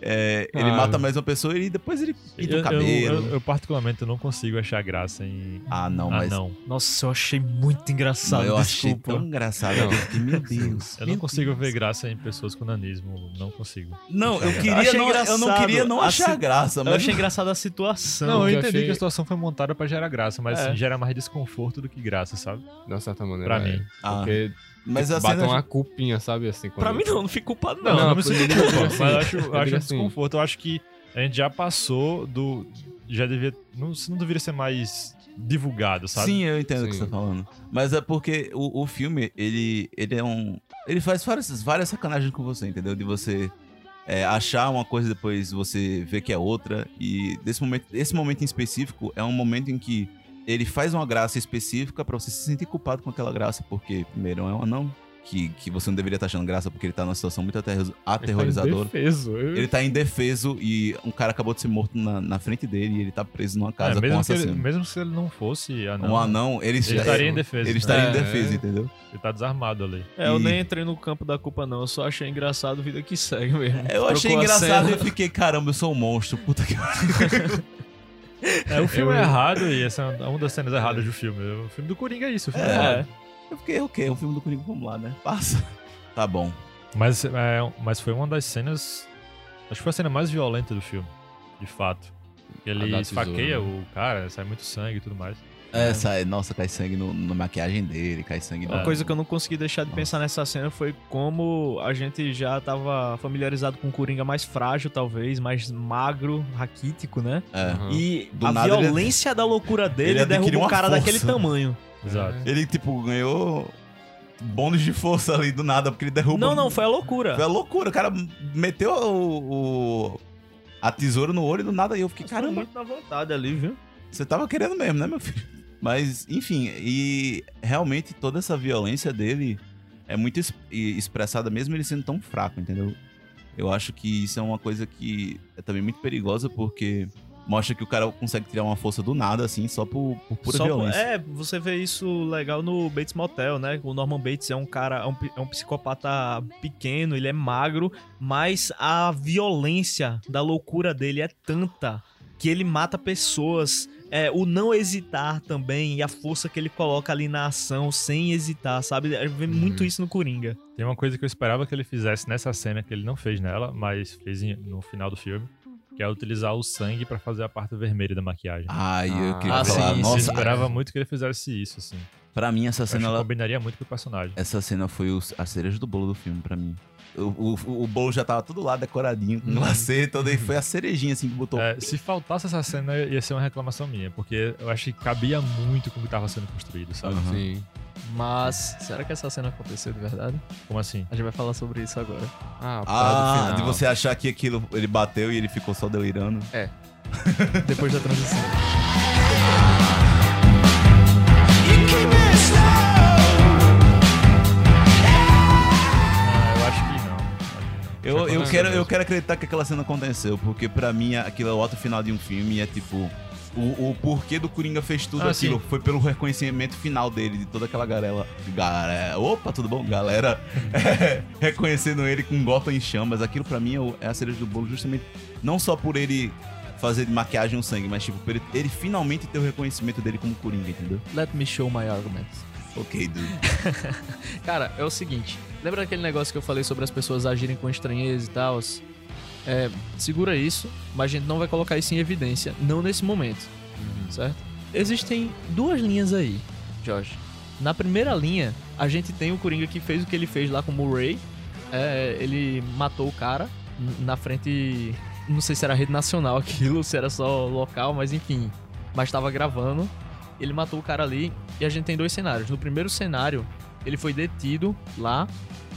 Speaker 4: É, ele
Speaker 5: Ah.
Speaker 4: mata mais uma pessoa e depois ele pinta
Speaker 3: Eu,
Speaker 4: o cabelo.
Speaker 3: eu- eu, eu, particularmente, eu não consigo achar graça em.
Speaker 4: Ah, não,
Speaker 3: ah,
Speaker 4: mas
Speaker 3: não.
Speaker 2: Nossa, eu achei muito engraçado.
Speaker 4: eu achei
Speaker 2: desculpa.
Speaker 4: tão engraçado.
Speaker 5: Não.
Speaker 4: Eu meu Deus.
Speaker 3: Eu não consigo ver graça em pessoas com nanismo. Não consigo.
Speaker 4: Não, eu
Speaker 2: Eu
Speaker 4: queria
Speaker 2: achei
Speaker 4: não, eu não queria não achar
Speaker 2: Assim,
Speaker 4: graça,
Speaker 2: Eu
Speaker 4: mas
Speaker 2: achei engraçado a situação.
Speaker 3: Não, eu
Speaker 5: eu
Speaker 3: entendi
Speaker 5: achei-
Speaker 3: que a situação foi montada pra gerar graça, mas
Speaker 2: É.
Speaker 3: assim, gera mais desconforto do que graça, sabe?
Speaker 5: De uma certa maneira.
Speaker 3: Pra
Speaker 5: é.
Speaker 3: mim.
Speaker 4: Ah,
Speaker 5: Porque
Speaker 4: mas
Speaker 5: tipo,
Speaker 4: a cena
Speaker 5: uma culpinha, sabe? Assim.
Speaker 2: Pra mim não, não fico culpado não.
Speaker 3: Não, não,
Speaker 5: Não,
Speaker 3: me sinto
Speaker 5: eu digo
Speaker 3: culpa,
Speaker 5: assim,
Speaker 3: mas eu acho, eu acho um
Speaker 5: assim.
Speaker 3: desconforto. Eu acho que a gente já passou do. Já devia. Não, isso não deveria ser mais divulgado, sabe?
Speaker 4: Sim, eu entendo o que
Speaker 5: Sim.
Speaker 4: você tá falando. Mas é porque o, o filme, ele, ele é um. Ele faz várias, várias sacanagens com você, entendeu? De você é, achar uma coisa e depois você vê que é outra. E desse momento, esse momento em específico é um momento em que ele faz uma graça específica pra você se sentir culpado com aquela graça. Porque, primeiro, é um anão. Que, que você não deveria estar achando graça porque ele tá numa situação muito aterro- aterrorizadora.
Speaker 5: Defeso. Eu...
Speaker 4: Ele tá indefeso e um cara acabou de ser morto na, na frente dele e ele tá preso numa
Speaker 3: É,
Speaker 4: casa com um
Speaker 3: mesmo, que ele,
Speaker 4: assassino.
Speaker 3: mesmo se ele não fosse anão,
Speaker 4: Um anão, ele,
Speaker 3: ele estaria em defesa.
Speaker 4: ele estaria em
Speaker 5: É,
Speaker 4: defesa,
Speaker 5: é.
Speaker 4: entendeu?
Speaker 3: Ele tá desarmado ali.
Speaker 2: É, eu
Speaker 4: E-
Speaker 2: nem entrei no campo da culpa não, eu só achei engraçado vida que segue mesmo.
Speaker 4: Eu achei
Speaker 2: Trocou a
Speaker 4: engraçado e eu fiquei, caramba, eu sou um monstro, puta que (laughs)
Speaker 3: É, o filme é errado e essa é uma das cenas erradas do filme. O filme do Coringa é isso. O filme é,
Speaker 4: É.
Speaker 3: errado.
Speaker 4: Eu fiquei, ok, é um filme do Coringa, vamos lá, né? Passa. (laughs) Tá bom.
Speaker 3: Mas, é, mas foi uma das cenas. Acho que foi a cena mais violenta do filme, de fato. Ele
Speaker 5: da
Speaker 3: esfaqueia
Speaker 5: tesoura,
Speaker 3: o cara, sai muito sangue e tudo mais.
Speaker 4: É, sai, nossa, cai sangue no- na maquiagem dele, cai sangue
Speaker 2: Uma
Speaker 4: no...
Speaker 2: coisa que eu não consegui deixar de pensar nessa cena foi como a gente já tava familiarizado com o Coringa mais frágil, talvez, mais magro, raquítico, né?
Speaker 4: É.
Speaker 2: E
Speaker 4: Do
Speaker 2: a
Speaker 4: nada ele-
Speaker 2: violência da loucura dele derruba um cara
Speaker 4: força.
Speaker 2: daquele tamanho.
Speaker 3: Exato.
Speaker 4: Ele, tipo, ganhou bônus de força ali do nada, porque ele derruba...
Speaker 2: Não, não, foi a loucura.
Speaker 4: Foi a loucura, o cara meteu o... o- a tesoura no olho e do nada eu fiquei,
Speaker 2: Foi
Speaker 4: caramba,
Speaker 2: muito na vontade ali, viu?
Speaker 4: Você tava querendo mesmo, né, meu filho? Mas, enfim, e realmente toda essa violência dele é muito es- e- expressada mesmo ele sendo tão fraco, entendeu? Eu acho que isso é uma coisa que é também muito perigosa porque mostra que o cara consegue tirar uma força do nada, assim, só por, por pura
Speaker 2: Só
Speaker 4: violência.
Speaker 2: é, você vê isso legal no Bates Motel, né? O Norman Bates é um cara, é um, é um psicopata pequeno, ele é magro, mas a violência da loucura dele é tanta que ele mata pessoas. É, o não hesitar também e a força que ele coloca ali na ação sem hesitar, sabe? É, Vê muito isso no Coringa.
Speaker 3: Tem uma coisa que eu esperava que ele fizesse nessa cena, que ele não fez nela, mas fez no final do filme, que é utilizar o sangue pra fazer a parte vermelha da maquiagem.
Speaker 4: Ai, eu
Speaker 5: Ah,
Speaker 4: queria
Speaker 2: ah,
Speaker 4: falar,
Speaker 2: sim,
Speaker 3: eu
Speaker 4: nossa,
Speaker 3: esperava muito que ele fizesse isso, assim.
Speaker 4: Pra mim essa cena, ela,
Speaker 3: combinaria muito com o personagem.
Speaker 4: essa cena foi o- a cereja do bolo do filme pra mim. O, o, o bolo já tava tudo lá decoradinho, com glacê, todo aí foi a cerejinha assim que botou.
Speaker 3: É, se faltasse essa cena, ia ser uma reclamação minha, porque eu acho que cabia muito com o que tava sendo construído, sabe?
Speaker 4: Aham.
Speaker 5: Sim.
Speaker 2: Mas será que essa cena aconteceu de verdade?
Speaker 3: Como assim?
Speaker 2: A gente vai falar sobre isso agora.
Speaker 5: Ah,
Speaker 4: Ah,
Speaker 5: final.
Speaker 4: de você achar que aquilo ele bateu e ele ficou só delirando. (laughs)
Speaker 2: Depois da transição. (laughs)
Speaker 3: Eu,
Speaker 4: eu, quero, eu quero acreditar que aquela cena aconteceu, porque pra mim aquilo é o outro final de um filme e é tipo. O, o porquê do Coringa fez tudo
Speaker 3: Ah,
Speaker 4: aquilo
Speaker 3: sim.
Speaker 4: foi pelo reconhecimento final dele, de toda aquela galera. galera opa, tudo bom? Galera (laughs) é, reconhecendo ele com Gotham em chamas. Aquilo pra mim é, é a cereja do bolo, justamente não só por ele fazer de maquiagem o sangue, mas tipo, por ele, ele finalmente ter o reconhecimento dele como Coringa, entendeu?
Speaker 2: Let me show my arguments.
Speaker 4: Ok, dude. (laughs)
Speaker 2: Cara, é o seguinte. Lembra daquele negócio que eu falei sobre as pessoas agirem com estranheza e tal? É, segura isso, mas a gente não vai colocar isso em evidência. Não nesse momento, certo? Existem duas linhas aí, Jorge. Na primeira linha, a gente tem o Coringa que fez o que ele fez lá com o Murray. É, ele matou o cara na frente... Não sei se era rede nacional (laughs) aquilo, se era só local, mas enfim. Mas tava gravando. Ele matou o cara ali e a gente tem dois cenários. No primeiro cenário, ele foi detido lá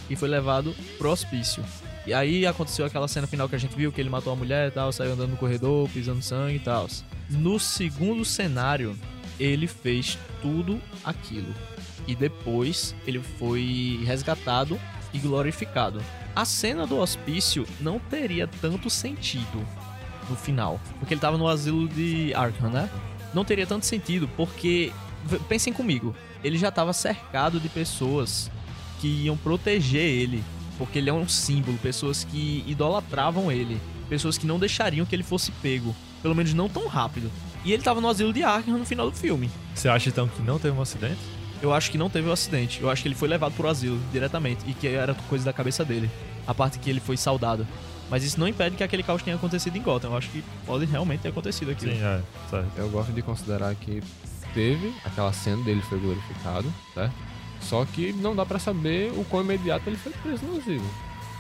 Speaker 2: e foi levado pro hospício. E aí aconteceu aquela cena final que a gente viu, que ele matou a mulher e tal, saiu andando no corredor, pisando sangue e tal. No segundo cenário, ele fez tudo aquilo. E depois ele foi resgatado e glorificado. A cena do hospício não teria tanto sentido no final, porque ele tava no asilo de Arkham, né? Não teria tanto sentido, porque pensem comigo, ele já tava cercado de pessoas que iam proteger ele, porque ele é um símbolo, pessoas que idolatravam ele. pessoas que não deixariam que ele fosse pego, pelo menos não tão rápido. E ele tava no asilo de Arkham no final do filme.
Speaker 3: Você acha então que não teve um acidente?
Speaker 2: Eu acho que não teve o acidente. Eu acho que ele foi levado pro asilo diretamente e que era coisa da cabeça dele. A parte que ele foi saudado. Mas isso não impede que aquele caos tenha acontecido em Gotham. Eu acho que pode realmente ter acontecido aquilo.
Speaker 3: Sim, é. Certo.
Speaker 5: Eu gosto de considerar que teve aquela cena dele foi glorificado, certo? Só que não dá pra saber o quão imediato ele foi preso no asilo,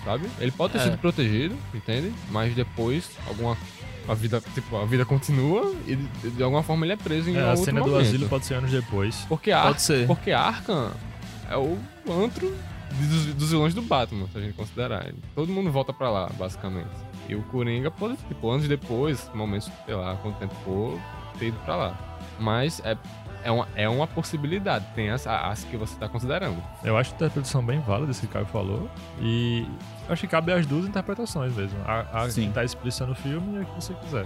Speaker 5: sabe? Ele pode ter
Speaker 2: É.
Speaker 5: sido protegido, entende? Mas depois alguma a vida, tipo, a vida continua e de, de alguma forma ele é preso em
Speaker 3: É, a cena do
Speaker 5: momento.
Speaker 3: asilo pode ser anos depois.
Speaker 5: Porque Ar
Speaker 2: Pode ser.
Speaker 5: porque Arkham é o antro dos, dos vilões do Batman, se a gente considerar. Todo mundo volta pra lá, basicamente. E o Coringa pode, tipo, anos depois, momentos, sei lá, quanto tempo for, ter ido pra lá. Mas é, é, uma, é uma possibilidade, tem as, as que você tá considerando.
Speaker 3: Eu acho a interpretação bem válida, esse que o Caio falou. E acho que cabe as duas interpretações mesmo. A, a
Speaker 4: Sim.
Speaker 3: que tá explícita no filme e a que você quiser.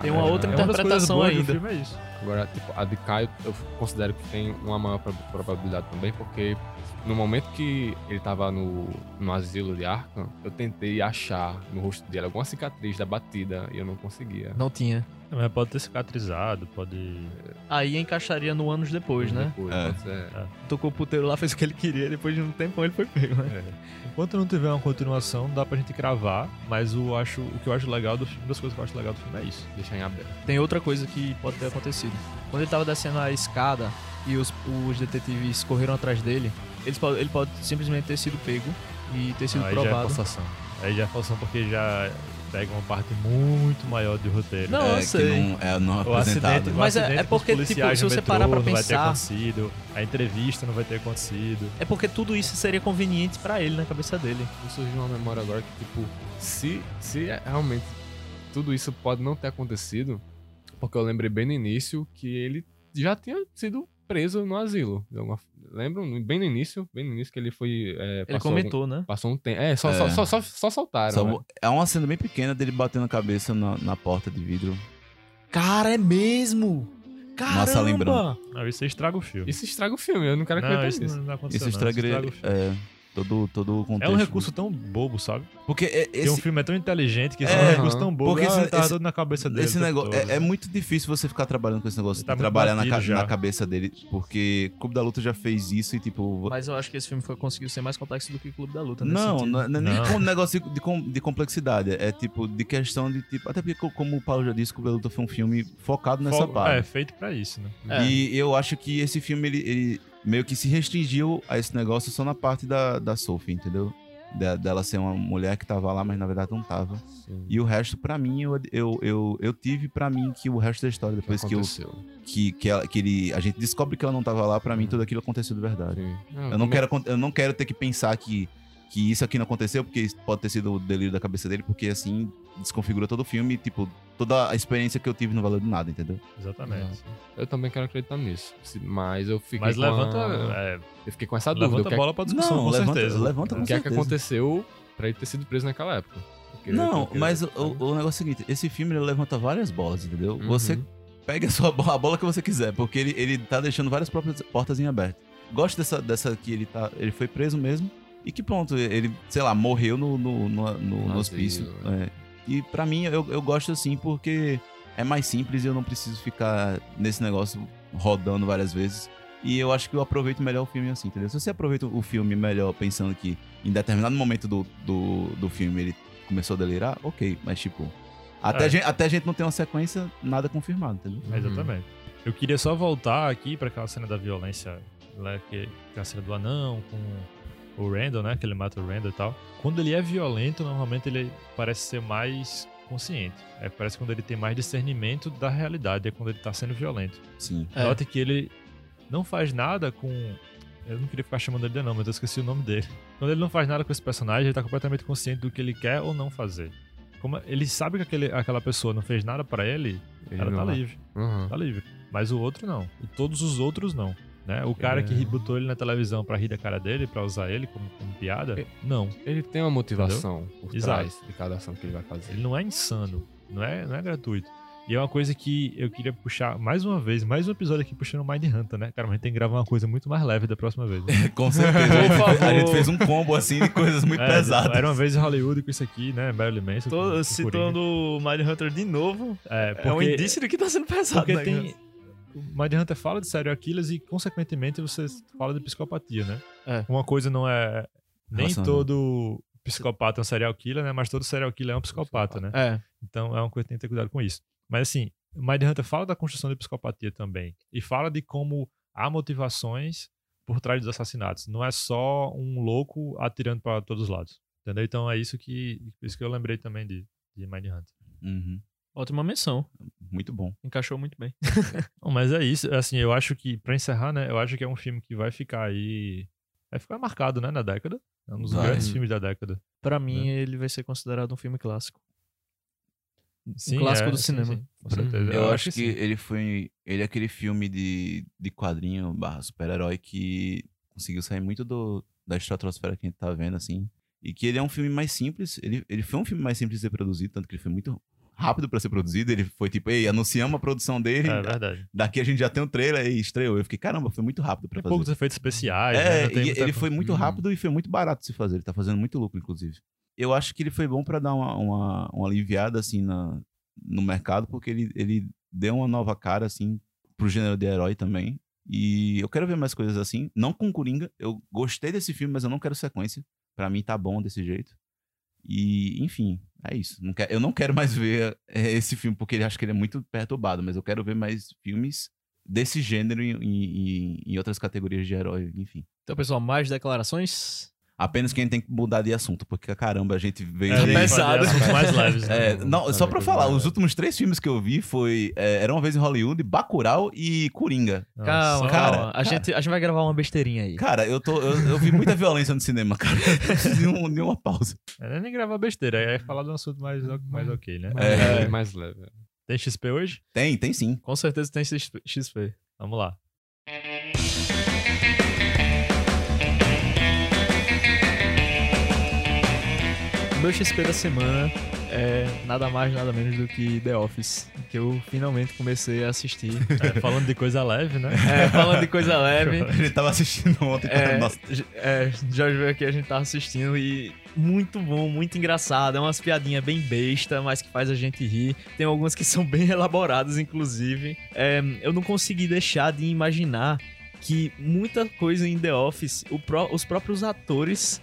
Speaker 2: Tem uma
Speaker 3: É,
Speaker 2: outra
Speaker 3: é uma
Speaker 2: interpretação
Speaker 3: boas do
Speaker 2: ainda.
Speaker 3: filme é isso.
Speaker 5: Agora, tipo, a de Caio eu considero que tem uma maior prob- probabilidade também, porque no momento que ele tava no, no asilo de Arkham, eu tentei achar no rosto dele alguma cicatriz da batida e eu não conseguia.
Speaker 2: Não tinha.
Speaker 3: Mas pode ter cicatrizado, pode.
Speaker 2: Aí encaixaria no anos depois, né?
Speaker 5: Depois,
Speaker 4: É.
Speaker 5: pode ser.
Speaker 2: Tocou o puteiro lá, fez o que ele queria. Depois de um tempão ele foi pego, né?
Speaker 3: É. Enquanto não tiver uma continuação, dá pra gente cravar, mas o, acho, o que eu acho legal do filme, uma das coisas que eu acho legal do filme é isso.
Speaker 5: Deixar em aberto.
Speaker 2: Tem outra coisa que pode ter acontecido. Quando ele tava descendo a escada e os, os detetives correram atrás dele, eles po- ele pode simplesmente ter sido pego e ter sido
Speaker 3: Aí já é
Speaker 2: provado.
Speaker 3: forçação. Aí já é forçação porque já pega uma parte muito maior do roteiro.
Speaker 2: Não,
Speaker 4: é,
Speaker 2: eu sei.
Speaker 4: não é não
Speaker 3: O
Speaker 4: apresentado.
Speaker 3: acidente, o
Speaker 2: Mas é-
Speaker 3: acidente
Speaker 2: é porque, tipo, se você
Speaker 3: metrô
Speaker 2: parar pra
Speaker 3: não vai ter
Speaker 2: pensar-
Speaker 3: acontecido, a entrevista não vai ter acontecido.
Speaker 2: É porque tudo isso seria conveniente pra ele na cabeça dele.
Speaker 5: Me surgiu uma memória agora que, tipo, se, se é realmente tudo isso pode não ter acontecido, porque eu lembrei bem no início que ele já tinha sido preso no asilo. de alguma- Lembram? Bem no início, bem no início que ele foi. é,
Speaker 2: Ele
Speaker 5: passou
Speaker 2: comentou,
Speaker 5: algum-
Speaker 2: né?
Speaker 5: passou um tempo. É, só,
Speaker 4: É.
Speaker 5: Só, só, só, só soltaram.
Speaker 4: Só-
Speaker 5: né?
Speaker 4: é uma cena bem pequena dele batendo a cabeça na, na porta de vidro.
Speaker 2: Cara, é mesmo! Caramba!
Speaker 4: Nossa, lembrando.
Speaker 3: Não, isso estraga o filme.
Speaker 5: Isso estraga o filme, eu não quero
Speaker 3: não,
Speaker 5: acreditar
Speaker 3: isso
Speaker 5: nisso.
Speaker 3: não, não aconteceu.
Speaker 4: Isso estraga,
Speaker 3: o filme.
Speaker 4: é, todo, todo o contexto.
Speaker 3: É um recurso tão bobo, sabe?
Speaker 4: Porque é-
Speaker 3: Porque um
Speaker 4: esse,
Speaker 3: filme é tão inteligente que esse
Speaker 4: É,
Speaker 3: é um recurso tão bobo.
Speaker 4: porque
Speaker 3: Porque
Speaker 4: esse-
Speaker 3: ah,
Speaker 4: esse-
Speaker 3: tudo na cabeça dele.
Speaker 4: esse negócio
Speaker 3: todo.
Speaker 4: é, é muito difícil você ficar trabalhando com esse negócio,
Speaker 3: Tá
Speaker 4: trabalhar na,
Speaker 3: já.
Speaker 4: na cabeça dele, porque Clube da Luta já fez isso e tipo.
Speaker 2: Mas eu acho que esse filme foi, conseguiu ser mais complexo do que o Clube da Luta. nesse
Speaker 4: Não, não é não é nem com um negócio de, de complexidade. É tipo, de questão de tipo. Até porque, co- como o Paulo já disse, Clube da Luta foi um filme focado nessa
Speaker 3: Fo-
Speaker 4: parte.
Speaker 3: É, feito pra isso, né?
Speaker 2: É.
Speaker 4: E eu acho que esse filme, ele, ele meio que se restringiu a esse negócio só na parte da, da Sophie, entendeu? Da- dela ser uma mulher que tava lá, mas na verdade não tava.
Speaker 5: Sim.
Speaker 4: E o resto, pra mim, eu, eu, eu, eu tive pra mim que o resto da história, depois que, eu, que, que, ela- que ele, a gente descobre que ela não tava lá, pra mim tudo aquilo aconteceu de verdade. Eu não, quero, eu não quero ter que pensar que, que isso aqui não aconteceu, porque isso pode ter sido o delírio da cabeça dele, porque assim desconfigura todo o filme e, tipo, toda a experiência que eu tive não valeu de nada, entendeu?
Speaker 3: Exatamente.
Speaker 5: Eu também quero acreditar nisso. Mas eu fiquei
Speaker 3: Mas
Speaker 5: com
Speaker 3: levanta,
Speaker 5: a...
Speaker 3: é,
Speaker 5: Eu fiquei com essa dúvida.
Speaker 3: levanta
Speaker 5: o que
Speaker 3: a
Speaker 5: é-
Speaker 3: bola pra discussão, com
Speaker 4: levanta,
Speaker 3: certeza.
Speaker 4: levanta com
Speaker 5: O que é que aconteceu pra ele ter sido preso naquela época? Porque-
Speaker 4: Não,
Speaker 5: porque-
Speaker 4: mas o, o- o negócio é o seguinte, esse filme ele levanta várias bolas, entendeu?
Speaker 5: Uhum.
Speaker 4: Você pega a, sua bola, a bola que você quiser, porque ele, ele tá deixando várias próprias portas em aberto. Gosto dessa, dessa que ele tá. Ele foi preso mesmo. E que pronto, ele, sei lá, morreu no, no, no, no- no hospício.
Speaker 5: asilo,
Speaker 4: é. E pra mim, eu, eu gosto assim, porque é mais simples e eu não preciso ficar nesse negócio rodando várias vezes. E eu acho que eu aproveito melhor o filme assim, entendeu? Se você aproveita o filme melhor pensando que em determinado momento do, do, do filme ele começou a delirar, ok. Mas, tipo, até,
Speaker 3: É.
Speaker 4: a gente, até a gente não ter uma sequência, nada confirmado, entendeu?
Speaker 3: É, Exatamente. Eu queria só voltar aqui pra aquela cena da violência, né, que, que é a cena do anão com o Randall, né? Que ele mata o Randall e tal. Quando ele é violento, normalmente ele parece ser mais consciente. É, parece quando ele tem mais discernimento da realidade, é quando ele tá sendo violento.
Speaker 4: Sim.
Speaker 2: É.
Speaker 3: Note que ele não faz nada com. Eu não queria ficar chamando ele de não, mas eu esqueci o nome dele. Quando ele não faz nada com esse personagem, ele tá completamente consciente do que ele quer ou não fazer. Como ele sabe que aquele, aquela pessoa não fez nada pra ele,
Speaker 5: Ele
Speaker 3: ela tá
Speaker 5: vai.
Speaker 3: livre.
Speaker 5: Uhum.
Speaker 3: Tá livre. Mas o outro não. E todos os outros não. Né? O cara que
Speaker 5: É.
Speaker 3: botou ele na televisão pra rir da cara dele, pra usar ele como, como piada,
Speaker 5: É.
Speaker 3: não.
Speaker 5: Ele tem uma motivação por
Speaker 3: Exato.
Speaker 5: trás de cada ação que ele vai fazer.
Speaker 3: Ele não é insano. Não é, não é gratuito. E é uma coisa que eu queria puxar mais uma vez, mais um episódio aqui puxando o Mind Hunter, né? Cara, mas a gente tem que gravar uma coisa muito mais leve da próxima vez. Né? (laughs)
Speaker 4: Com certeza. a, gente
Speaker 2: Por
Speaker 4: fez, a
Speaker 2: favor.
Speaker 4: gente fez um combo assim de coisas muito
Speaker 3: É,
Speaker 4: pesadas.
Speaker 3: Era uma vez em Hollywood com isso aqui, né? Barely Manson. com- com
Speaker 2: Tô
Speaker 3: Coringa.
Speaker 2: citando o Mind Hunter de novo.
Speaker 3: É,
Speaker 2: É um
Speaker 3: porque,
Speaker 2: indício de que tá sendo pesado.
Speaker 3: porque
Speaker 2: né,
Speaker 3: tem... O Mind Hunter fala de serial killers e, consequentemente, você fala de psicopatia, né?
Speaker 2: É.
Speaker 3: Uma coisa não é... Nem todo psicopata é um serial killer, né? Mas todo serial killer é um psicopata, né?
Speaker 2: É.
Speaker 3: Então é uma coisa que tem que ter cuidado com isso. Mas assim, o Mind Hunter fala da construção de psicopatia também. E fala de como há motivações por trás dos assassinatos. Não é só um louco atirando para todos os lados. Entendeu? Então é isso que, isso que eu lembrei também de, de Mind Hunter.
Speaker 4: Uhum.
Speaker 2: Ótima menção.
Speaker 4: Muito bom.
Speaker 2: Encaixou muito bem. (laughs)
Speaker 3: Bom, mas é isso. Assim, eu acho que, pra encerrar, né? Eu acho que é um filme que vai ficar aí. Vai ficar marcado, né? Na década. É um dos
Speaker 4: Vai.
Speaker 3: grandes filmes da década.
Speaker 2: Pra mim, ele vai ser considerado um filme clássico.
Speaker 3: Sim,
Speaker 2: clássico
Speaker 3: é,
Speaker 2: do
Speaker 3: sim,
Speaker 2: cinema.
Speaker 3: sim, com certeza.
Speaker 4: Eu, acho que,
Speaker 3: sim.
Speaker 4: ele foi. Ele é aquele filme de, de quadrinho barra super-herói que conseguiu sair muito do, da estratosfera que a gente tá vendo, assim. E que ele é um filme mais simples. Ele, ele foi um filme mais simples de ser produzido, tanto que ele foi muito rápido pra ser produzido. Ele foi tipo, ei, anunciamos a produção dele.
Speaker 3: É verdade.
Speaker 4: Daqui a gente já tem um trailer e estreou. Eu fiquei, caramba, foi muito rápido
Speaker 3: Tem
Speaker 4: fazer.
Speaker 3: poucos efeitos especiais. né?
Speaker 4: É,
Speaker 3: muita
Speaker 4: ele foi muito
Speaker 5: Hum.
Speaker 4: rápido e foi muito barato de se fazer. Ele tá fazendo muito lucro, inclusive. Eu acho que ele foi bom pra dar uma, uma, uma aliviada, assim, na, no mercado, porque ele, ele deu uma nova cara, assim, pro gênero de herói também. E eu quero ver mais coisas assim. Não com Coringa. Eu gostei desse filme, mas eu não quero sequência. Pra mim tá bom desse jeito. E, enfim, é isso. Não eu não quero mais ver é, esse filme, porque ele acho que ele é muito perturbado, mas eu quero ver mais filmes desse gênero em, em- em outras categorias de herói, enfim.
Speaker 2: Então, pessoal, mais declarações?
Speaker 4: Apenas que a gente tem que mudar de assunto, porque caramba, a gente veio.
Speaker 3: É,
Speaker 2: pesado.
Speaker 3: mais leves. né?
Speaker 4: É, não, só pra falar, os últimos três filmes que eu vi foi é, Era uma vez em Hollywood, Bacurau e Coringa.
Speaker 3: Nossa.
Speaker 2: calma,
Speaker 4: cara,
Speaker 2: calma. A,
Speaker 4: cara.
Speaker 2: Gente, a gente vai gravar uma besteirinha aí.
Speaker 4: Cara, eu, tô, eu, eu vi muita violência no cinema, cara. (laughs) Eu preciso de, um- de uma pausa.
Speaker 3: É nem gravar besteira, é falar de um assunto mais, mais ok, né?
Speaker 5: Mais
Speaker 4: É.
Speaker 5: leve, mais leve.
Speaker 3: Tem XP hoje?
Speaker 4: Tem, tem sim.
Speaker 2: Com certeza tem XP.
Speaker 3: Vamos lá.
Speaker 2: Meu XP da semana é nada mais, nada menos do que The Office, que eu finalmente comecei a assistir. (laughs)
Speaker 3: É, falando de coisa leve, né?
Speaker 2: É, falando de coisa leve. (laughs)
Speaker 4: Ele tava assistindo ontem.
Speaker 2: É,
Speaker 4: Nossa,
Speaker 2: é, Jorge veio aqui, a gente tava assistindo e muito bom, muito engraçado. É umas piadinhas bem besta, mas que faz a gente rir. Tem algumas que (laughs) são bem elaboradas, inclusive. É, eu não consegui deixar de imaginar que muita coisa em The Office, os próprios atores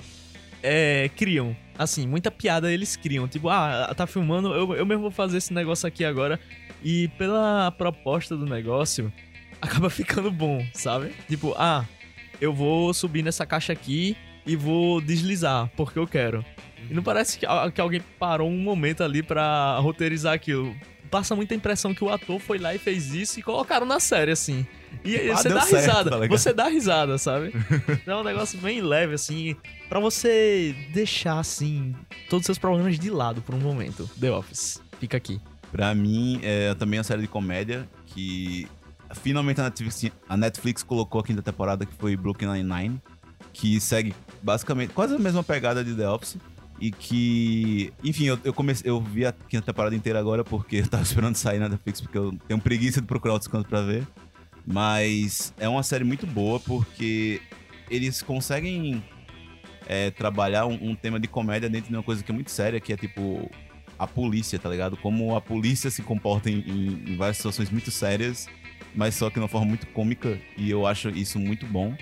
Speaker 2: é, criam. Assim, muita piada eles criam. Tipo, ah, tá filmando, eu, eu mesmo vou fazer esse negócio aqui agora. E pela proposta do negócio, (laughs) acaba ficando bom, sabe? Tipo, ah, eu vou subir nessa caixa aqui e vou deslizar, porque eu quero. E não parece que, que alguém parou um momento ali pra roteirizar aquilo. Passa muita impressão que o ator foi lá e fez isso e colocaram na série, assim. E
Speaker 4: Ah,
Speaker 2: você dá
Speaker 4: certo,
Speaker 2: risada.
Speaker 4: tá
Speaker 2: você dá risada, sabe? (laughs) Então é um negócio bem leve, assim, pra você deixar, assim, todos os seus problemas de lado por um momento. The Office. Fica aqui.
Speaker 4: Pra mim, é também uma série de comédia que finalmente a Netflix, a Netflix colocou a quinta temporada, que foi Brooklyn Nine-Nine, que segue basicamente quase a mesma pegada de The Office. E que, enfim, eu, eu comecei, eu vi a quinta temporada inteira agora porque eu tava (laughs) esperando sair na Netflix, porque eu tenho preguiça de procurar outros cantos pra ver. Mas é uma série muito boa porque eles conseguem é, trabalhar um, um tema de comédia dentro de uma coisa que é muito séria, que é tipo a polícia, tá ligado? Como a polícia se comporta em, em- em várias situações muito sérias, mas só que de uma forma muito cômica, e eu acho isso muito bom.